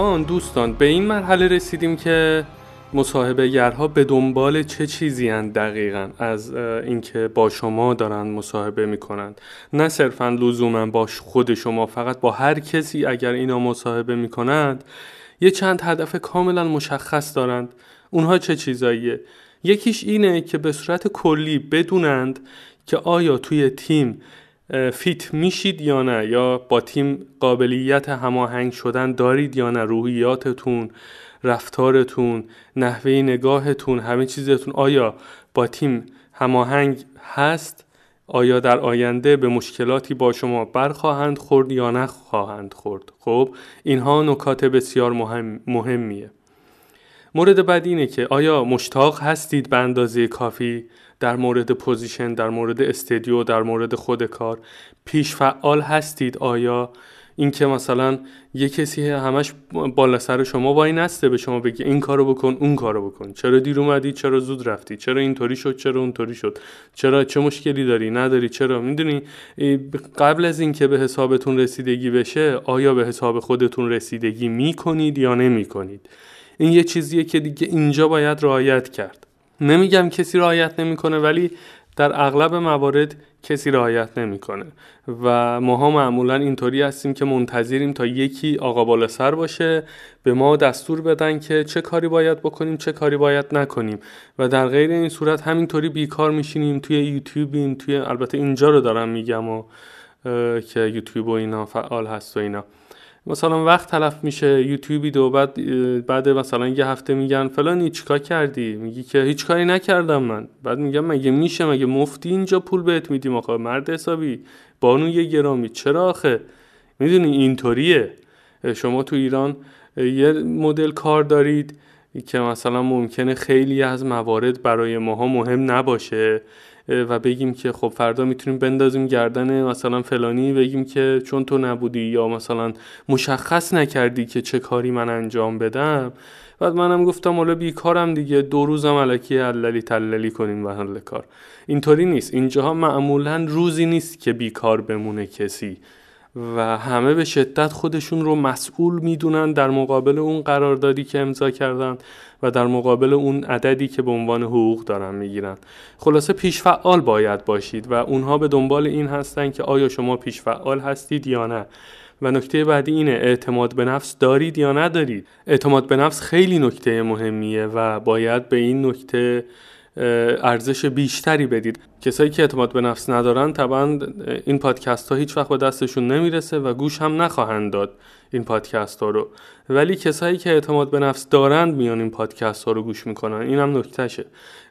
الان دوستان به این مرحله رسیدیم که مصاحبه گرها به دنبال چه چیزی هن دقیقا از اینکه با شما دارن مصاحبه می‌کنند نه صرفا لزوما با خود شما فقط با هر کسی اگر اینا مصاحبه می‌کنند یه چند هدف کاملا مشخص دارند. اونها چه چیزاییه؟ یکیش اینه که به صورت کلی بدونند که آیا توی تیم فیت میشید یا نه؟ یا با تیم قابلیت هماهنگ شدن دارید یا نه؟ روحیاتتون رفتارتون نحوه نگاهتون همه چیزتون. آیا با تیم هماهنگ هست؟ آیا در آینده به مشکلاتی با شما برخواهند خورد یا نخواهند خورد؟ خب اینها نکات بسیار مهم مهمیه. مورد بعد اینه که آیا مشتاق هستید به اندازه کافی در مورد position در مورد استودیو در مورد خود کار بیش فعال هستید. آیا اینکه مثلا یه کسی همش بالا سر شما وای نسته به شما بگه این کارو بکن اون کارو بکن؟ چرا دیر اومدی؟ چرا زود رفتی؟ چرا اینطوری شد؟ چرا اونطوری شد؟ چرا چه مشکلی داری؟ نداری؟ چرا؟ می‌دونی قبل از اینکه به حسابتون رسیدگی بشه آیا به حساب خودتون رسیدگی می‌کنید یا نمی‌کنید؟ این یه چیزیه که دیگه اینجا باید رعایت کرد. نمیگم کسی رعایت نمی‌کنه ولی در اغلب موارد کسی رعایت نمی‌کنه. و ماها معمولا اینطوری هستیم که منتظریم تا یکی آقا بالا سر باشه به ما دستور بدن که چه کاری باید بکنیم چه کاری باید نکنیم. و در غیر این صورت همینطوری بیکار میشینیم توی یوتیوبیم توی البته اینجا رو دارم میگم و که یوتیوب و اینا فعال هست و اینا. مثلا وقت تلف میشه یوتیوبی دو بعد بعد مثلا یه هفته میگن فلانی چیکار کردی؟ میگی که هیچ کاری نکردم من. بعد میگم مگه میشه؟ مگه مفتی اینجا پول بهت میدیم آخه مرد حسابی. بانو یه گرامی. چرا آخه؟ می‌دونی اینطوریه. شما تو ایران یه مدل کار دارید که مثلا ممکنه خیلی از موارد برای ماها مهم نباشه. و بگیم که خب فردا می‌تونیم بندازیم گردن مثلا فلانی بگیم که چون تو نبودی یا مثلا مشخص نکردی که چه کاری من انجام بدم. بعد منم گفتم حالا بیکارم دیگه دو روزم علکی عللی تللی کنیم و حل کار. اینطوری نیست. اینجاها معمولا روزی نیست که بیکار بمونه کسی. و همه به شدت خودشون رو مسئول می‌دونن در مقابل اون قراردادی که امضا کردن و در مقابل اون عددی که به عنوان حقوق دارن می‌گیرن. خلاصه پیش فعال باید باشید و اونها به دنبال این هستن که آیا شما پیش فعال هستید یا نه. و نکته بعدی اینه اعتماد به نفس دارید یا ندارید؟ اعتماد به نفس خیلی نکته مهمیه و باید به این نکته ارزش بیشتری بدید. کسایی که اعتماد به نفس ندارن طبعا این پادکست ها هیچ وقت به دستشون نمی‌رسه و گوش هم نخواهند داد این پادکست ها رو. ولی کسایی که اعتماد به نفس دارند میان این پادکست ها رو گوش می‌کنن. این هم نکتهشه.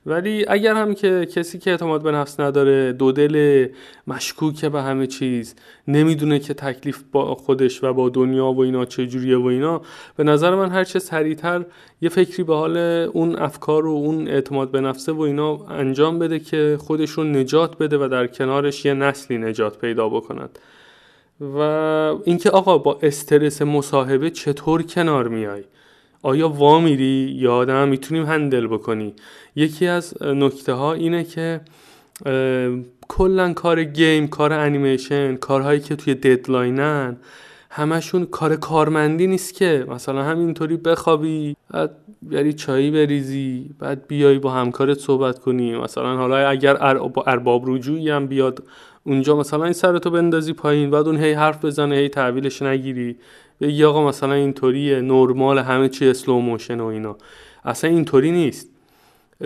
ولی اگر هم که کسی که اعتماد به نفس نداره دو دل مشکوکه به همه چیز نمی‌دونه که تکلیف با خودش و با دنیا و اینا چجوریه و اینا به نظر من هرچه سریعتر یه فکری به حال اون افکار و اون اعتماد به نفسه و اینا انجام بده که خودش رو نجات بده و در کنارش یه نسلی نجات پیدا بکند. و اینکه آقا با استرس مصاحبه چطور کنار میای؟ آیا وا میری یا آدم می‌تونیم handle بکنی. یکی از نکته ها اینه که کلا کار game کار انیمیشن کارهایی که توی deadline ن همشون کار کارمندی نیست که مثلا همینطوری بخوابی بعد بری چایی بریزی بعد بیای با همکارت صحبت کنی. مثلا حالا اگر ارباب رجوعی هم بیاد اونجا مثلا این سرتو بندازی پایین بعد اون هی حرف بزنه هی تحویلش نگیری. بگی آقا مثلا اینطوریه نرمال همه چی slow motion و اینا. اصلا اینطوری نیست.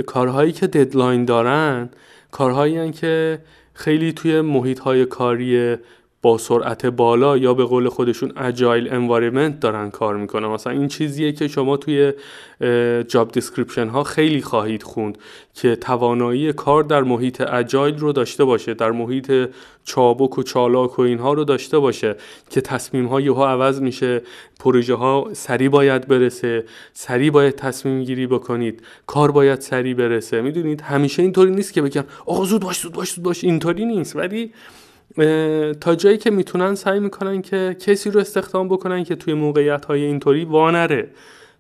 کارهایی که deadline دارن کارهایی که خیلی توی محیط های کاری با سرعت بالا یا به قول خودشون agile environment دارن کار می‌کنن. مثلا این چیزیه که شما توی job description ها خیلی خواهید خوند که توانایی کار در محیط agile رو داشته باشه در محیط چابک و چالاک و اینها رو داشته باشه که تصمیم ها یهو عوض میشه پروژه ها سریع باید برسه سریع باید تصمیم گیری بکنید کار باید سریع برسه. می‌دونید؟ همیشه اینطوری نیست که بگن آقا زود باش زود باش زود باش. اینطوری نیست. ولی تا جایی که می‌تونن سعی می‌کنن که کسی رو استخدام بکنن که توی موقعیت های اینطوری وانره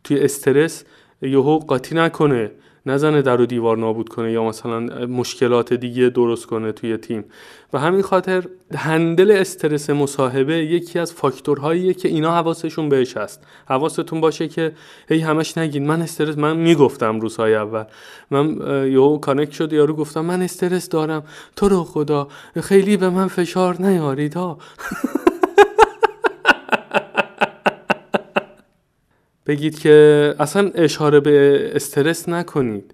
توی استرس یهو قاطی نکنه. نزنه در و دیوار نابود کنه یا مثلا مشکلات دیگه درست کنه توی تیم. و همین خاطر هندل استرس مصاحبه یکی از فاکتورهاییه که اینا حواسشون بهش هست. حواستون باشه که هی همش نگین من استرس من می‌گفتم روزهای اول. من یهو کانکت شد یارو گفتم من استرس دارم. تو رو خدا خیلی به من فشار نیارید ها. بگید که اصلا اشاره به استرس نکنید.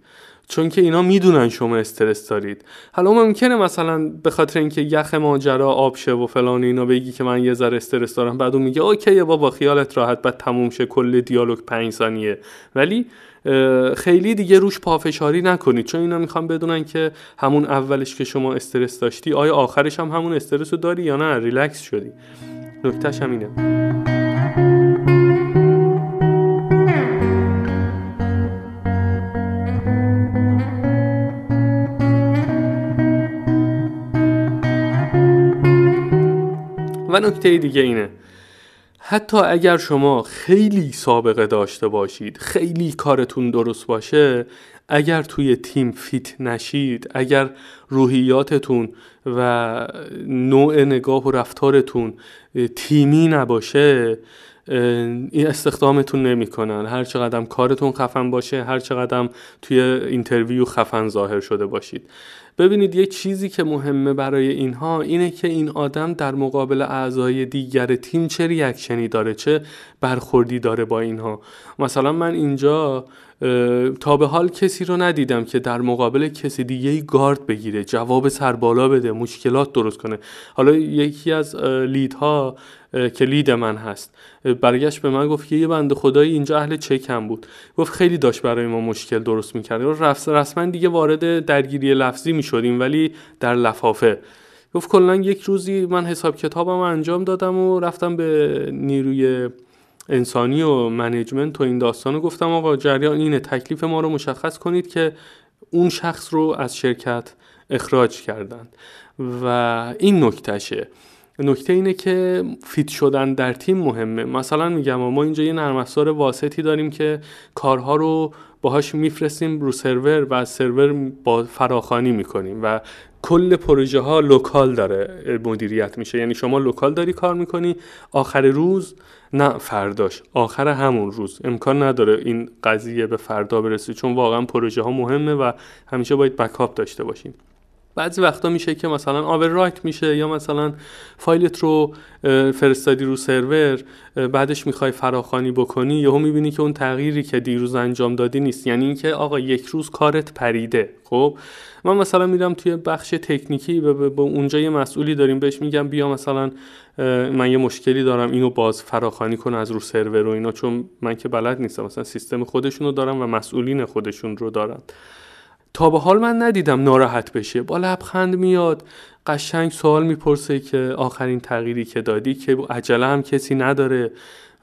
چون که اینا می‌دونن شما استرس دارید. حالا ممکنه مثلا به خاطر اینکه یخ ماجرا آب شه و فلان اینا بگی که من یه ذره استرس دارم بعد اون میگه اوکی بابا خیالت راحت بعد تموم شه کل دیالوگ 5 ثانیه. ولی خیلی دیگه روش پافشاری نکنید. چون اینا می‌خوان بدونن که همون اولش که شما استرس داشتی آیا آخرش هم همون استرس رو داری یا نه. ریلکس شدی. نکتهش هم اینه نکته دیگه اینه. حتی اگر شما خیلی سابقه داشته باشید خیلی کارتون درست باشه اگر توی تیم fit نشید اگر روحیاتتون و نوع نگاه و رفتارتون تیمی نباشه این استخدامتون نمی‌کنن. هر چقدر کارتون خفن باشه هر چقدر توی interview خفن ظاهر شده باشید. ببینید یه چیزی که مهمه برای اینها اینه که این آدم در مقابل اعضای دیگر تیم چه reaction ی داره چه برخوردی داره با اینها. مثلا من اینجا تا به حال کسی رو ندیدم که در مقابل کسی دیگه گارد بگیره جواب سربالا بده مشکلات درست کنه. حالا یکی از لیدها که لید من هست. برگشت به من گفت که یه بنده خدایی اینجا اهل چکم بود. گفت خیلی داشت برای ما مشکل درست می‌کرد. رفت رسما دیگه وارد درگیری لفظی می‌شدیم ولی در لفافه. گفت کلا یک روزی من حساب کتابم انجام دادم و رفتم به نیروی انسانی و management و این داستان رو گفتم آقا جریان اینه تکلیف ما رو مشخص کنید که اون شخص رو از شرکت اخراج کردن و این نکتهشه. نکته اینه که fit شدن در تیم مهمه. مثلا میگم ما اینجا یه نرم افزار واسطی داریم که کارها رو باهاش میفرستیم رو سرور و سرور با فراخوانی می‌کنیم و کل پروژه ها local داره مدیریت میشه. یعنی شما local داری کار می‌کنی آخر روز نه فرداش. آخر همون روز. امکان نداره این قضیه به فردا برسه چون واقعا پروژه ها مهمه و همیشه باید بکاپ داشته باشیم. بعضی وقتا میشه که مثلا آوررایت میشه یا مثلا فایلت رو فرستادی رو سرور بعدش می‌خوای فراخانی بکنی یهو می‌بینی که اون تغییری که دیروز انجام دادی نیست. یعنی اینکه آقا یک روز کارت پریده. خب؟ من مثلا میرم توی بخش تکنیکی به اونجا یه مسئولی داریم بهش میگم بیا مثلا من یه مشکلی دارم اینو باز فراخانی کن از رو سرور و اینا چون من که بلد نیستم. مثلا سیستم خودشونو دارم و مسئولین خودشون رو دارن. تا به حال من ندیدم ناراحت بشه. با لبخند میاد. قشنگ سوال می‌پرسه که آخرین تغییری که دادی که عجله هم کسی نداره.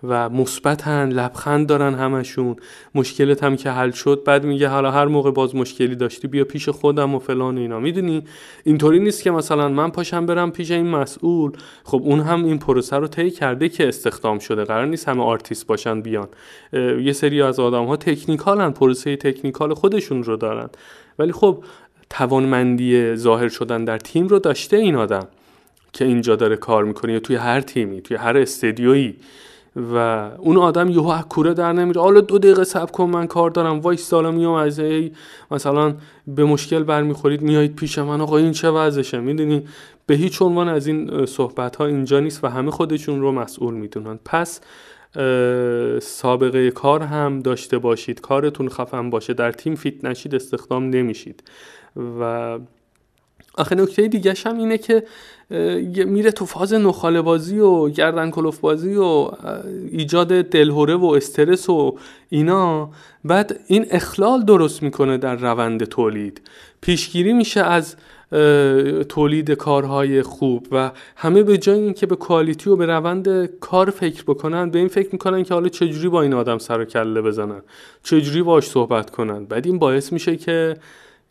و مثبتن لبخند دارن همشون. مشکلت هم که حل شد بعد میگه حالا هر موقع باز مشکلی داشتی بیا پیش خودم و فلان اینا. می‌دونی؟ اینطوری نیست که مثلا من پاشم برم پیش این مسئول. خب اون هم این پروسه رو طی کرده که استخدام شده. قرار نیست همه آرتیست باشن بیان. یه سری از آدم ها technical ن پروسه technical خودشون رو دارن. ولی خب توانمندی ظاهر شدن در تیم رو داشته این آدم که اینجا داره کار می‌کنه یا توی هر تیمی توی هر استدیویی. و اون آدم یهو از کوره در نمیره. حالا دو دقیقه صبر کن من کار دارم. وایسا حالا میام از ای مثلا به مشکل برمیخورید میایید پیش من. آقا این چه وضعشه؟ می‌دونی؟ به هیچ عنوان از این صحبت ها اینجا نیست و همه خودشون رو مسئول می‌دونن. پس سابقه کار هم داشته باشید. کارتون خفن باشه. در تیم فیت نشید استخدام نمیشید. و آخه نکته دیگه هم اینه که میره تو فاز نخاله بازی و گردن کلوف بازی و ایجاد دلهوره و استرس و اینا. بعد این اخلال درست می‌کنه در روند تولید. پیشگیری میشه از تولید کارهای خوب و همه به جای اینکه به کوالیتی و به روند کار فکر بکنن به این فکر می‌کنن که حالا چجوری با این آدم سر و کله بزنن چجوری باش صحبت کنن. بعد این باعث میشه که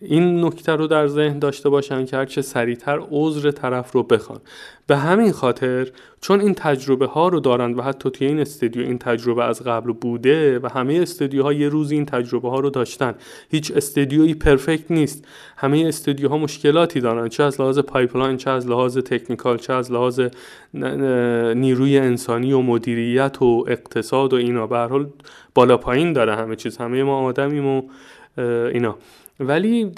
این نکته رو در ذهن داشته باشن که هرچه سریعتر عذر طرف رو بخوان. به همین خاطر چون این تجربه ها رو دارند و حتی توی این استودیو این تجربه از قبل بوده و همه استودیوها یه روز این تجربه ها رو داشتن. هیچ استودیویی perfect نیست. همه استودیوها مشکلاتی دارن. چه از لحاظ pipeline چه از لحاظ technical چه از لحاظ نیروی انسانی و مدیریت و اقتصاد و اینا. به هر حال بالا پایین داره همه چیز. همه ما آدمیم و اینا. ولی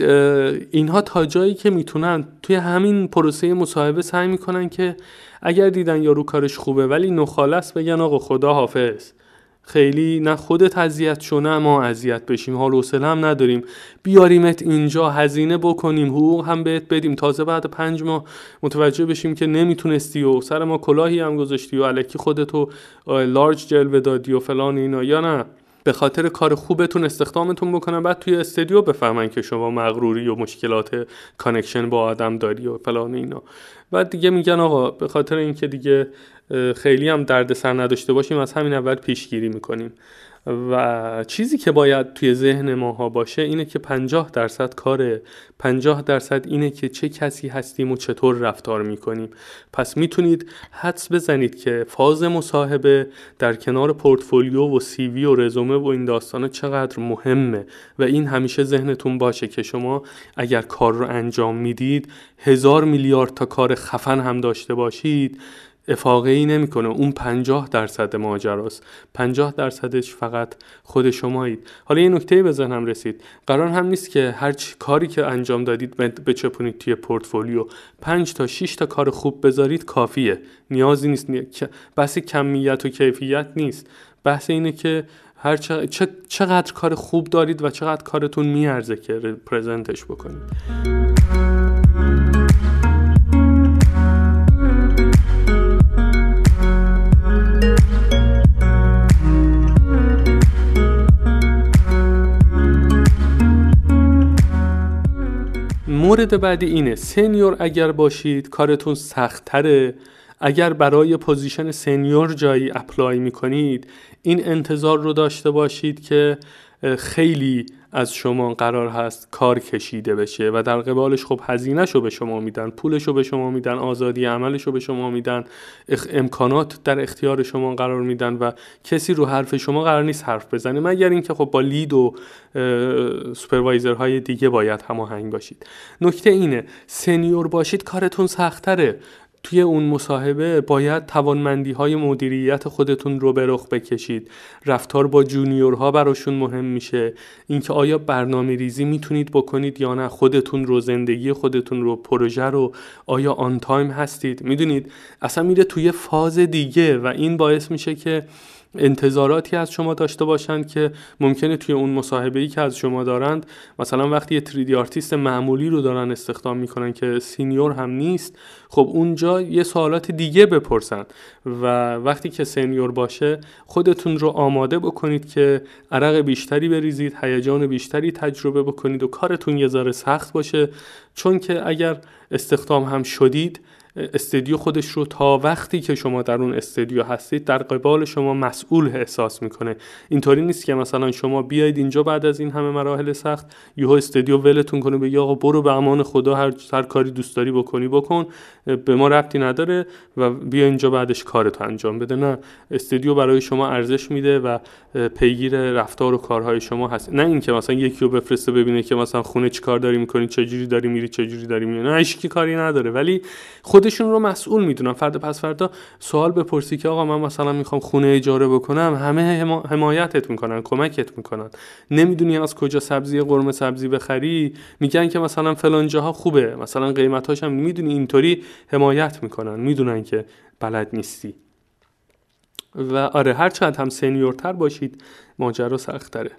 اینها تا جایی که می‌تونن توی همین پروسه مصاحبه سعی می‌کنن که اگر دیدن یارو کارش خوبه ولی نخالص بگن آقا خدا حافظ. خیلی نه خودت اذیت شو نه ما اذیت بشیم حال حوصله هم نداریم. بیاریمت اینجا هزینه بکنیم حقوق هم بهت بدیم. تازه بعد پنج ماه متوجه بشیم که نمی‌تونستی و سر ما کلاهی هم گذاشتی و علکی خودتو لارج جلوه دادی و فلان اینا یا نه؟ به خاطر کار خوبتون استخدامتون بکنن بعد توی استودیو بفهمن که شما مغروری و مشکلات connection با آدم داری و فلان اینا. بعد دیگه میگن آقا به خاطر اینکه دیگه خیلی هم دردسر نداشته باشیم از همین اول پیشگیری می‌کنیم. و چیزی که باید توی ذهن ماها باشه اینه که 50 درصد کاره 50 درصد اینه که چه کسی هستیم و چطور رفتار می‌کنیم. پس می‌تونید حدس بزنید که فاز مصاحبه در کنار پورتفولیو و CV و رزومه و این داستان چقدر مهمه و این همیشه ذهنتون باشه که شما اگر کار رو انجام می‌دید هزار میلیارد تا کار خفن هم داشته باشید. افاقه ای نمی‌کنه. اون 50 درصد ماجراست. 50 درصدش فقط خود شمایید. حالا یه نکته به ذهنم رسید. قرار هم نیست که هر کاری که انجام دادید بچپونید توی پورتفولیو. 5 تا 6 تا کار خوب بذارید کافیه. نیازی نیست. بحث کمیت و کیفیت نیست. بحث اینه که هر چقدر کار خوب دارید و چقدر کارتون میارزه که پرزنتش بکنید. مورد بعدی اینه. سنیور اگر باشید کارتون سختتره. اگر برای position senior جایی apply می‌کنید این انتظار رو داشته باشید که خیلی از شما قرار هست کار کشیده بشه و در قبالش خب هزینهش رو به شما میدن پولش رو به شما میدن آزادی عملش رو به شما میدن امکانات در اختیار شما قرار میدن و کسی رو حرف شما قرار نیست حرف بزنه مگر اینکه خب با lead و های دیگه باید هماهنگ باشید. نکته اینه senior باشید کارتون سختره توی اون مصاحبه باید توانمندی های مدیریت خودتون رو به رخ بکشید. رفتار با junior ها براشون مهم میشه. اینکه آیا برنامه ریزی می‌تونید بکنید یا نه خودتون رو زندگی خودتون رو پروژه رو آیا on time هستید؟ می‌دونید اصلا میره توی فاز دیگه و این باعث میشه که انتظاراتی از شما داشته باشند که ممکنه توی اون مصاحبه ای که از شما دارند مثلا وقتی یه تریدی آرتیست معمولی رو دارن استخدام می‌کنن که senior هم نیست خب اونجا یه سوالات دیگه بپرسن و وقتی که senior باشه خودتون رو آماده بکنید که عرق بیشتری بریزید هیجان بیشتری تجربه بکنید و کارتون یه ذره سخت باشه. چون که اگر استخدام هم شدید استدیو خودش رو تا وقتی که شما در اون استدیو هستید در قبال شما مسئول احساس می‌کنه. اینطوری نیست که مثلا شما بیاید اینجا بعد از این همه مراحل سخت یهو استدیو ولتون کنه بگی آقا برو به امان خدا هر هر کاری دوست داری بکنی بکن. به ما ربطی نداره و بیا اینجا بعدش کارتو انجام بده. نه استدیو برای شما ارزش میده و پیگیر رفتار و کارهای شما هست. نه اینکه مثلا یکی رو بفرسته ببینه که مثلا خونه چیکار داری می‌کنی چجوری داری میری چجوری داری میری. نه هیچ کاری نداره. ولی خود خودشون رو مسئول می‌دونن. فردا پس فردا سوال بپرسی که آقا من مثلا می‌خوام خونه اجاره بکنم همه حمایتت می‌کنن کمکت می‌کنن. نمی‌دونی از کجا سبزی قرمه سبزی بخری؟ میگن که مثلا فلان جاها خوبه. مثلا قیمتاش هم می‌دونی اینطوری حمایت می‌کنن. می‌دونن که بلد نیستی. و آره هر چند هم سنیورتر باشید ماجرا سختره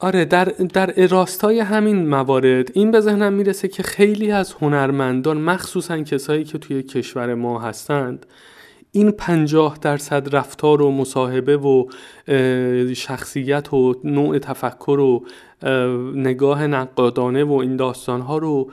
آره در, در راستای همین موارد این به ذهنم می‌رسه که خیلی از هنرمندان مخصوصا کسایی که توی کشور ما هستند این پنجاه درصد رفتار و مصاحبه و شخصیت و نوع تفکر و نگاه نقادانه و این داستانها رو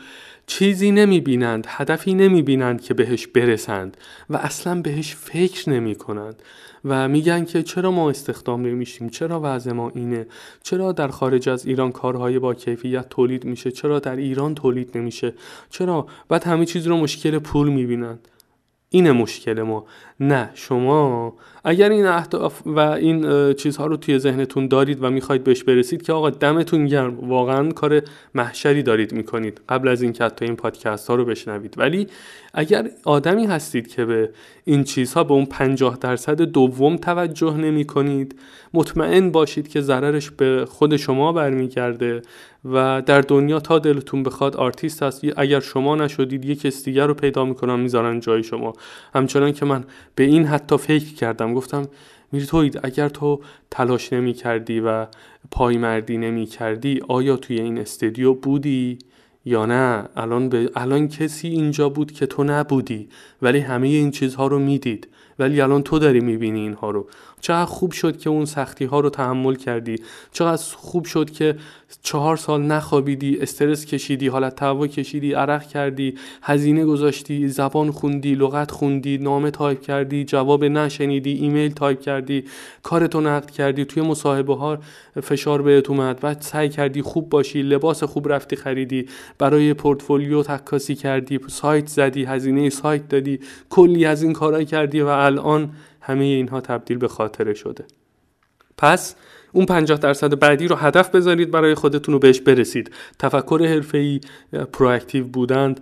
چیزی نمی بینند هدفی نمی بینند که بهش برسند و اصلا بهش فکر نمی کنند و میگن که چرا ما استخدام نمیشیم؟ چرا وضع ما اینه؟ چرا در خارج از ایران کارهای با کیفیت تولید میشه؟ چرا در ایران تولید نمیشه؟ چرا؟ بعد همه چیز رو مشکل پول می‌بینند اینه مشکل ما. نه شما اگر این اهداف و این چیزها رو توی ذهنتون دارید و می‌خواید بهش برسید که آقا دمتون گرم واقعا کار محشری دارید می‌کنید قبل از اینکه حتی این پادکست ها رو بشنوید. ولی اگر آدمی هستید که به این چیزها به اون 50 درصد دوم توجه نمی کنید مطمئن باشید که ضررش به خود شما برمیگرده و در دنیا تا دلتون بخواد آرتیست هست اگر شما نشدید یک کس دیگر رو پیدا می‌کنن می‌ذارن جای شما. همچنان که من به این حتی فکر کردم. گفتم میرتوید اگر تو تلاش نمی کردی و پایمردی نمی کردی آیا توی این استودیو بودی یا نه؟ الان, به... الان کسی اینجا بود که تو نبودی ولی همه این چیزها رو می‌دید. ولی الان تو داری می‌بینی اینها رو. چقدر خوب شد که اون سختی ها رو تحمل کردی. چقدر خوب شد که چهار سال نخوابیدی استرس کشیدی حالت تهوع کشیدی عرق کردی هزینه گذاشتی زبان خوندی لغت خوندی نامه تایپ کردی جواب نشنیدی ایمیل تایپ کردی کارتو نقد کردی توی مصاحبه ها فشار بهت اومد و سعی کردی خوب باشی لباس خوب رفتی خریدی برای پورتفولیو تکاسی کردی سایت زدی هزینه سایت دادی کلی از این کارا کردی و الان همه اینها تبدیل به خاطره شده. پس اون 50 درصد بعدی رو هدف بذارید برای خودتون رو بهش برسید. تفکر حرفه‌ای پرواکتیو بودند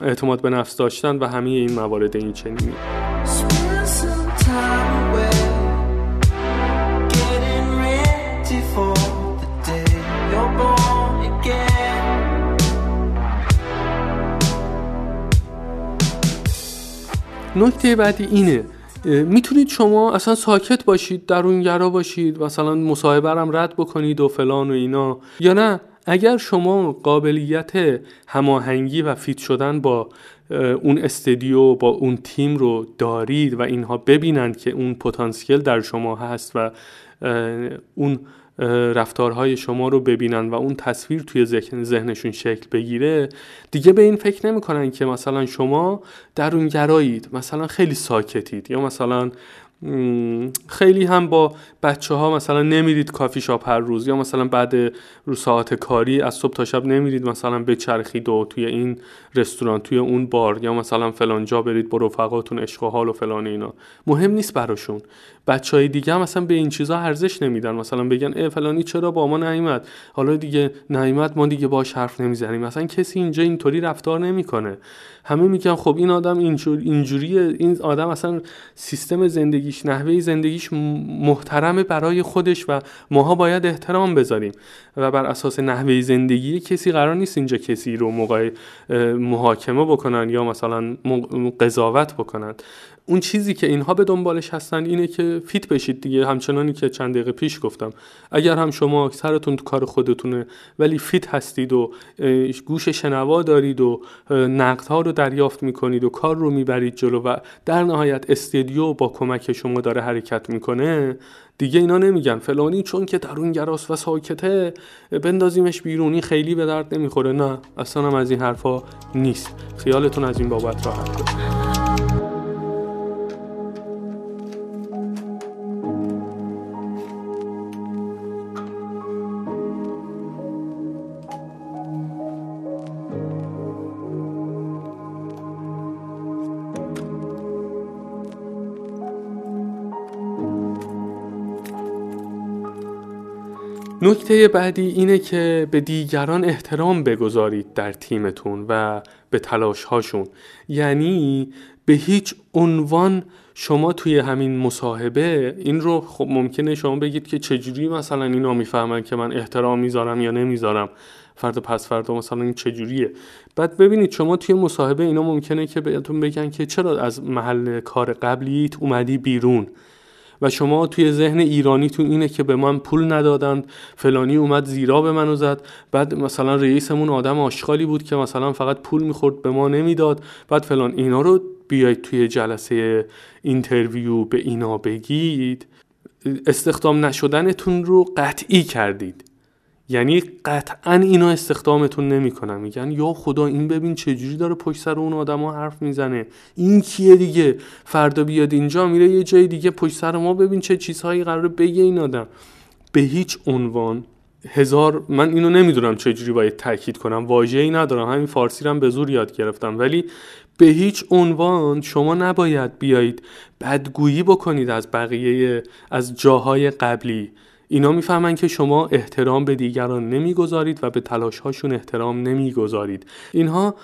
اعتماد به نفس داشتن و همه این موارد این چنینی نکته بعدی اینه. می‌تونید شما اصلا ساکت باشید در اون گرا باشید مثلا مصاحبه هم رد بکنید و فلان و اینا. یا نه اگر شما قابلیت هماهنگی و فیت شدن با اون استدیو با اون تیم رو دارید و اینها ببینند که اون پتانسیل در شما هست و اون رفتارهای شما رو ببینن و اون تصویر توی ذهنشون شکل بگیره دیگه به این فکر نمی‌کنن که مثلا شما درونگرایید مثلا خیلی ساکتید یا مثلا خیلی هم با بچه ها مثلا نمیرید کافی شاپ هر روز یا مثلا بعد رو ساعت کاری از صبح تا شب نمیرید مثلا بچرخید و توی این رستوران توی اون بار یا مثلا فلان جا برید با رفقاتون عشق و حال و فلان اینا. مهم نیست براشون. بچه های دیگه هم مثلا به این چیزا ارزش نمیدن. مثلا بگن ای فلانی چرا با ما نیومد؟ حالا دیگه نیومد ما دیگه باش حرف نمی‌زنیم. مثلا کسی اینجا اینطوری رفتار نمی‌کنه. همه میگن خب این آدم اینجور اینجوریه. این آدم اصلا سیستم زندگیش نحوه زندگیش محترمه برای خودش و ماها باید احترام بذاریم. و بر اساس نحوه زندگی کسی قرار نیست اینجا کسی رو محاکمه بکنن یا مثلا قضاوت بکنن. اون چیزی که اینها به دنبالش هستن اینه که فیت بشید دیگه. همچنانی که چند دقیقه پیش گفتم اگر هم شما سرتون تو کار خودتونه ولی فیت هستید و گوش شنوا دارید و نقدها رو دریافت می‌کنید و کار رو می‌برید جلو و در نهایت استدیو با کمک شما داره حرکت می‌کنه دیگه اینا نمیگن. فلانی چون که درونگراست و ساکته بندازیمش بیرونی خیلی به درد نمی‌خوره. نه اصلا هم از این حرفا نیست. خیالتون از این بابت راحت کنید نکته بعدی اینه که به دیگران احترام بگذارید در تیمتون و به تلاش هاشون یعنی به هیچ عنوان شما توی همین مصاحبه این رو خب ممکنه شما بگید که چجوری مثلا اینا می‌فهمن که من احترام می‌ذارم یا نمی‌ذارم. فرد پس فردا مثلا این چجوریه؟ بعد ببینید شما توی مصاحبه اینا ممکنه که بهتون بگن که چرا از محل کار قبلیت اومدی بیرون؟ و شما توی ذهن ایرانیتون اینه که به من پول ندادند فلانی اومد زیرا به منو زد. بعد مثلا رئیسمون آدم آشغالی بود که مثلا فقط پول می‌خورد به ما نمی‌داد. بعد فلان اینا رو بیاید توی جلسه اینترویو به اینا بگید. استخدام نشدنتون رو قطعی کردید. یعنی قطعا اینا استخدامتون نمی‌کنن. میگن یا خدا این ببین چجوری داره پشت سر اون آدما حرف می‌زنه. این کیه دیگه؟ فردا بیاد اینجا میره یه جای دیگه پشت سر ما ببین چه چیزهایی قراره بگه این آدم. به هیچ عنوان هزار من اینو نمی‌دونم چجوری باید تاکید کنم. واژه‌ای ندارم. همین فارسی رو هم به زور یاد گرفتم. ولی به هیچ عنوان شما نباید بیایید بدگویی بکنید از بقیه از جاهای قبلی. اینا می‌فهمن که شما احترام به دیگران نمی‌گذارید و به تلاشهاشون احترام نمی‌گذارید. اینها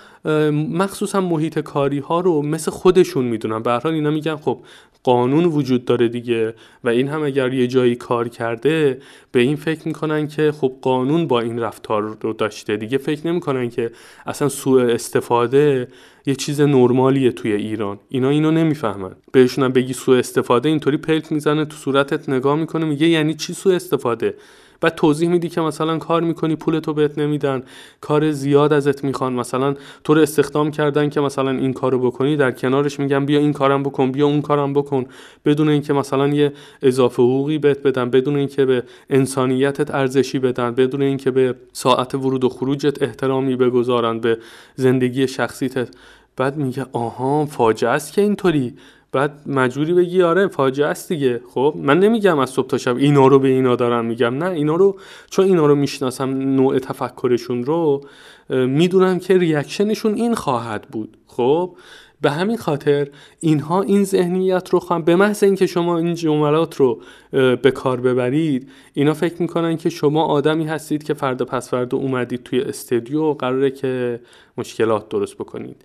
مخصوصا محیط کاری ها رو مثل خودشون می‌دونن. به حال اینا میگن خب قانون وجود داره دیگه و این هم اگر یه جایی کار کرده به این فکر می‌کنن که خب قانون با این رفتار رو داشته. دیگه فکر نمی‌کنن که اصلا سوء استفاده یه چیز نرمالیه توی ایران. اینا اینو نمی‌فهمن. بهشون بگی سوء استفاده اینطوری پلک می‌زنه تو صورتت نگاه می‌کنه میگه یعنی چی سوء استفاده؟ بعد توضیح میدی که مثلا کار می‌کنی پول تو بهت نمیدن کار زیاد ازت می‌خوان. مثلا تو رو استخدام کردن که مثلا این کارو بکنی در کنارش میگن بیا این کارم بکن بیا اون کارم بکن. بدون اینکه مثلا یه اضافه حقوقی بهت بدن بدون اینکه به انسانیتت ارزشی بدن بدون اینکه به ساعت ورود و خروجت احترامی بگذارن به زندگی شخصیت بعد میگه آها فاجعه است که اینطوری. بعد مجبوری بگی آره فاجعه است دیگه. خب من نمیگم از صبح تا شب اینا رو به اینا دارم میگم. نه اینا رو چون اینا رو می‌شناسم نوع تفکرشون رو می‌دونم که ریاکشنشون این خواهد بود. خب به همین خاطر اینها این ذهنیت رو خواهم به محض اینکه شما این جملات رو به کار ببرید اینا فکر می‌کنن که شما آدمی هستید که فردا پس فردا اومدید توی استودیو قراره که مشکلات درست بکنید.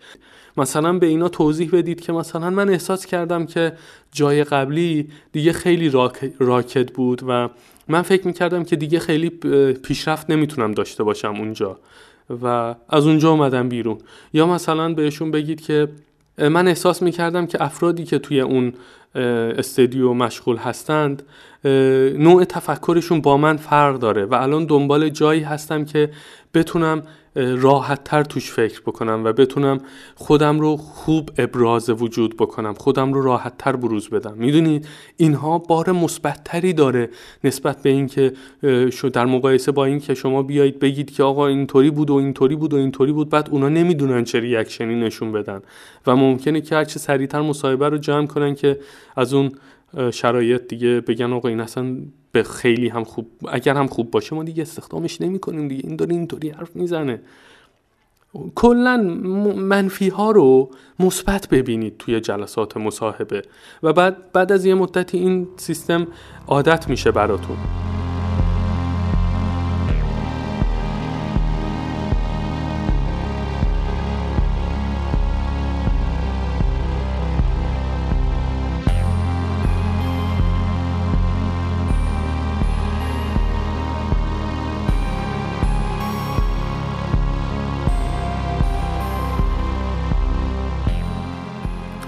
مثلا به اینا توضیح بدید که مثلا من احساس کردم که جای قبلی دیگه خیلی راکت بود و من فکر می‌کردم که دیگه خیلی پیشرفت نمی‌تونم داشته باشم اونجا و از اونجا اومدم بیرون. یا مثلا بهشون بگید که من احساس می‌کردم که افرادی که توی اون استدیو مشغول هستند نوع تفکرشون با من فرق داره و الان دنبال جایی هستم که بتونم راحت تر توش فکر بکنم و بتونم خودم رو خوب ابراز وجود بکنم خودم رو راحت تر بروز بدم. می‌دونید اینها بار مثبتتری داره نسبت به اینکه در مقایسه با اینکه شما بیایید بگید که آقا اینطوری بود و اینطوری بود و اینطوری بود بعد اونا نمی‌دونن چه ریاکشنی نشون بدن. و ممکنه که هرچه سریعتر مصاحبه رو جمع کنن که از اون شرایط دیگه بگن آقا این اصلا به خیلی هم خوب اگر هم خوب باشه ما دیگه استخدامش نمی کنیم دیگه. این داره اینطوری حرف می‌زنه. کلا منفی ها رو مثبت ببینید توی جلسات مصاحبه. و بعد بعد از یه مدتی این سیستم عادت میشه براتون.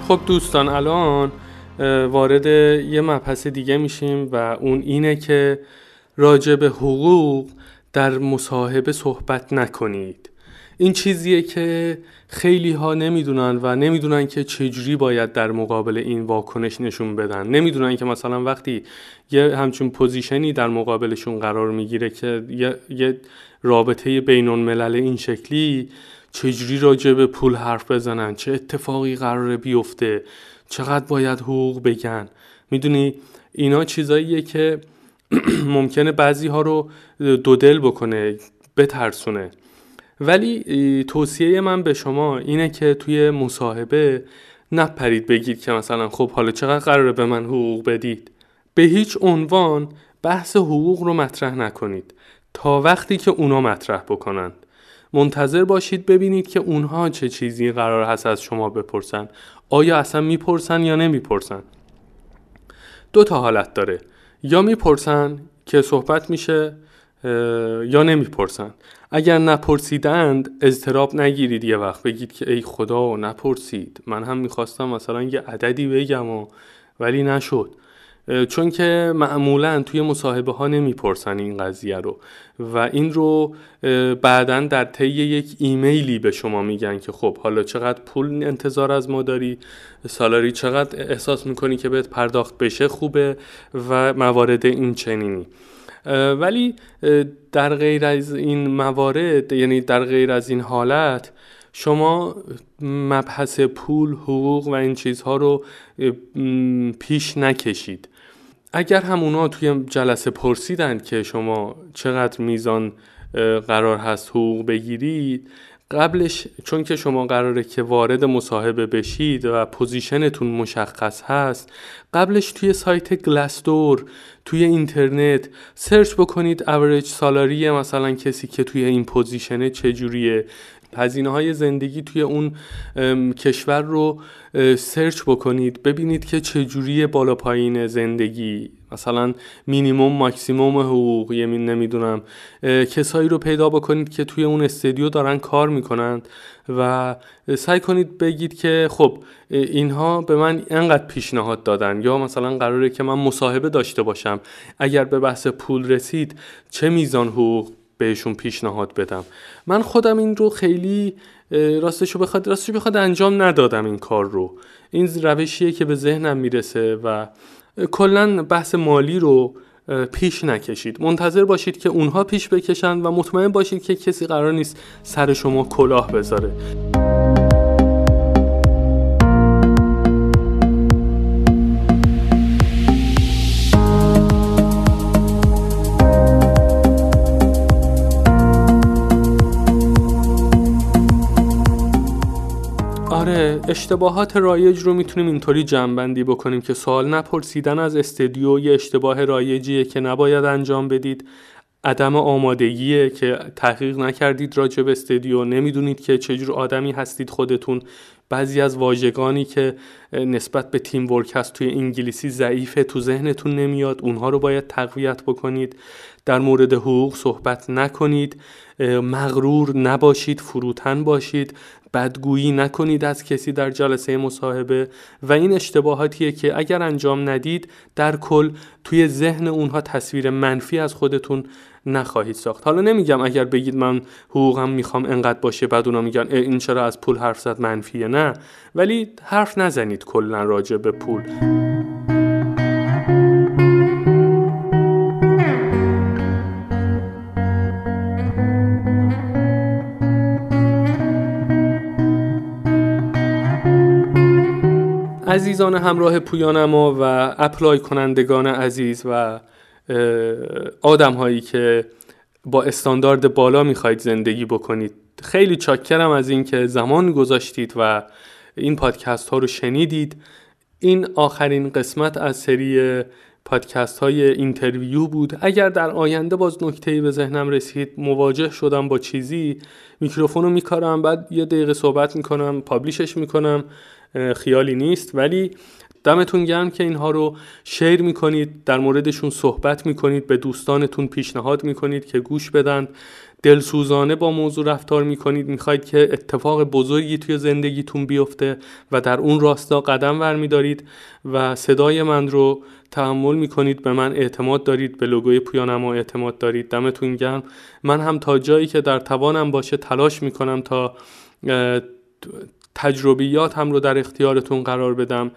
خب دوستان الان وارد یه مبحث دیگه میشیم و اون اینه که راجع به حقوق در مصاحبه صحبت نکنید. این چیزیه که خیلی ها نمی‌دونن و نمی‌دونن که چجوری باید در مقابل این واکنش نشون بدن. نمی‌دونن که مثلا وقتی یه همچون پوزیشنی در مقابلشون قرار می‌گیره که یه, یه رابطه بین الملل این شکلی چجوری راجع به پول حرف بزنن؟ چه اتفاقی قراره بیفته؟ چقدر باید حقوق بگن؟ می‌دونی اینا چیزاییه که ممکنه بعضی ها رو دو دل بکنه بترسونه. ولی توصیه من به شما اینه که توی مصاحبه نپرید بگید که مثلا خب حالا چقدر قراره به من حقوق بدید. به هیچ عنوان بحث حقوق رو مطرح نکنید. تا وقتی که اونا مطرح بکنند منتظر باشید ببینید که اونها چه چیزی قرار هست از شما بپرسن. آیا اصلا می‌پرسن یا نمی‌پرسن؟ دو تا حالت داره. یا می‌پرسن که صحبت میشه یا نمی‌پرسن. اگر نپرسیدند اضطراب نگیرید. یه وقت بگید که ای خدا نپرسید. من هم می‌خواستم مثلا یه عددی بگم و ولی نشد. چون که معمولا توی مصاحبه ها نمی‌پرسن این قضیه رو. و این رو بعدا در طی یک ایمیلی به شما میگن که خب حالا چقدر پول انتظار از ما داری؟ سالاری چقدر احساس می‌کنی که بهت پرداخت بشه خوبه؟ و موارد این چنینی. ولی در غیر از این موارد یعنی در غیر از این حالت شما مبحث پول حقوق و این چیزها رو پیش نکشید. اگر همونا توی جلسه پرسیدن که شما چقدر میزان قرار هست حقوق بگیرید قبلش چون که شما قراره که وارد مصاحبه بشید و position تون مشخص هست قبلش توی سایت Glassdoor توی اینترنت search بکنید average salary مثلا کسی که توی این position ه چجوریه. هزینه های زندگی توی اون کشور رو سرچ بکنید ببینید که چجوری بالا پایین زندگی مثلا مینیموم ماکسیموم حقوق یمین نمی‌دونم کسایی رو پیدا بکنید که توی اون استودیو دارن کار می‌کنند و سعی کنید بگید که خب اینها به من انقدر پیشنهاد دادن یا مثلا قراره که من مصاحبه داشته باشم. اگر به بحث پول رسید چه میزان حقوق بهشون پیشنهاد بدم. من خودم این رو خیلی راستشو بخواد راستشو بخواد انجام ندادم این کار رو. این روشیه که به ذهنم می‌رسه و کلا بحث مالی رو پیش نکشید. منتظر باشید که اونها پیش بکشن و مطمئن باشید که کسی قرار نیست سر شما کلاه بذاره. اشتباهات رایج رو می‌تونیم اینطوری جمعبندی بکنیم که سوال نپرسیدن از استدیو یه اشتباه رایجیه که نباید انجام بدید. عدم آمادگیه که تحقیق نکردید راجع به استدیو. نمی‌دونید که چجور آدمی هستید خودتون. بعضی از واژگانی که نسبت به تیم ورک هست توی انگلیسی ضعیفه تو ذهنتون نمیاد. اونها رو باید تقویت بکنید. در مورد حقوق صحبت نکنید. مغرور نباشید فروتن باشید. بدگویی نکنید از کسی در جلسه مصاحبه و این اشتباهاتیه که اگر انجام ندید در کل توی ذهن اونها تصویر منفی از خودتون نخواهید ساخت. حالا نمیگم اگر بگید من حقوقم می‌خوام انقدر باشه بعد اونا میگن این چرا از پول حرف زد؟ منفیه نه. ولی حرف نزنید کلا راجع به پول. عزیزان همراه پویانما و apply کنندگان عزیز و آدم هایی که با استاندارد بالا می‌خواید زندگی بکنید. خیلی چاکرم از اینکه زمان گذاشتید و این پادکست ها رو شنیدید. این آخرین قسمت از سری پادکست های interview بود. اگر در آینده باز نکته به ذهنم رسید مواجه شدم با چیزی. میکروفون رو میکارم بعد یه دقیقه صحبت می‌کنم publish ش می‌کنم. خیالی نیست. ولی دمتون گرم که اینها رو شیر می‌کنید در موردشون صحبت می‌کنید به دوستانتون پیشنهاد می‌کنید که گوش بدن. دلسوزانه با موضوع رفتار می‌کنید. می‌خواید که اتفاق بزرگی توی زندگیتون بیفته و در اون راستا قدم ور میدارید و صدای من رو تحمل می‌کنید. به من اعتماد دارید به لوگوی پویانما اعتماد دارید. دمتون گرم. من هم تا جایی که در توانم باشه تلاش می‌کنم تا تجربیات هم رو در اختیارتون قرار بدم.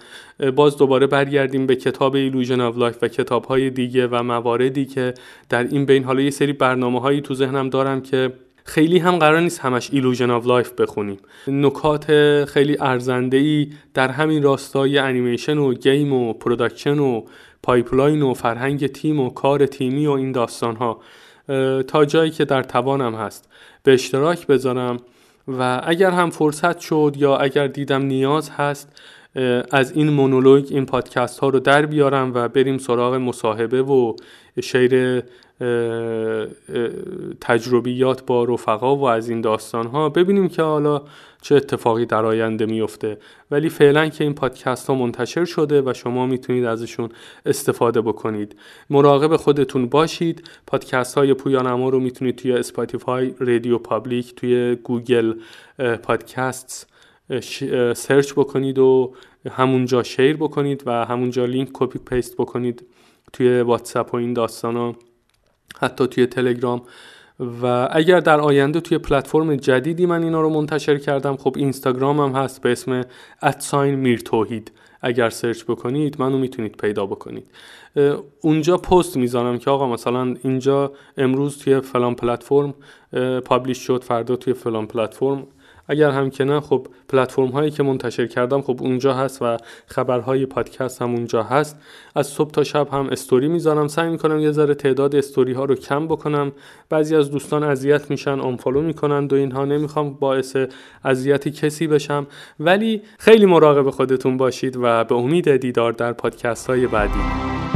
باز دوباره برگردیم به کتاب Illusion of Life و کتاب های دیگه و مواردی که در این بین حالا یه سری برنامه هایی تو ذهنم دارم که خیلی هم قرار نیست همش Illusion of Life بخونیم. نکات خیلی ارزنده ای در همین راستای انیمیشن و game و production و pipeline و فرهنگ تیم و کار تیمی و این داستان ها تا جایی که در توانم هست. به اشتراک بذارم. و اگر هم فرصت شد یا اگر دیدم نیاز هست از این مونولوگ این پادکست ها رو در بیارم و بریم سراغ مصاحبه و شیر تجربیات با رفقا و از این داستان ها. ببینیم که حالا چه اتفاقی در آینده میفته ولی فعلا که این پادکست ها منتشر شده و شما می‌تونید ازشون استفاده بکنید. مراقب خودتون باشید. پادکست های پویانما رو می‌تونید توی Spotify RadioPublic توی گوگل پادکست search بکنید و همونجا share بکنید و همونجا لینک copy paste بکنید توی واتساپ و این داستان ها حتی توی تلگرام و اگر در آینده توی پلتفرم جدیدی من اینا رو منتشر کردم خب اینستاگرام هم هست به اسم at sign میر توحید اگر search بکنید منو می‌تونید پیدا بکنید. اونجا پست می‌زنم که آقا مثلا اینجا امروز توی فلان پلتفرم publish شد فردا توی فلان پلتفرم. اگر هم که نه خب پلتفرم هایی که منتشر کردم خب اونجا هست و خبرهای پادکست هم اونجا هست. از صبح تا شب هم استوری می‌ذارم. سعی می‌کنم یه ذره تعداد استوری ها رو کم بکنم. بعضی از دوستان اذیت میشن unfollow می‌کنن و اینها. نمی‌خوام باعث اذیت کسی بشم. ولی خیلی مراقب خودتون باشید و به امید دیدار در پادکست های بعدی.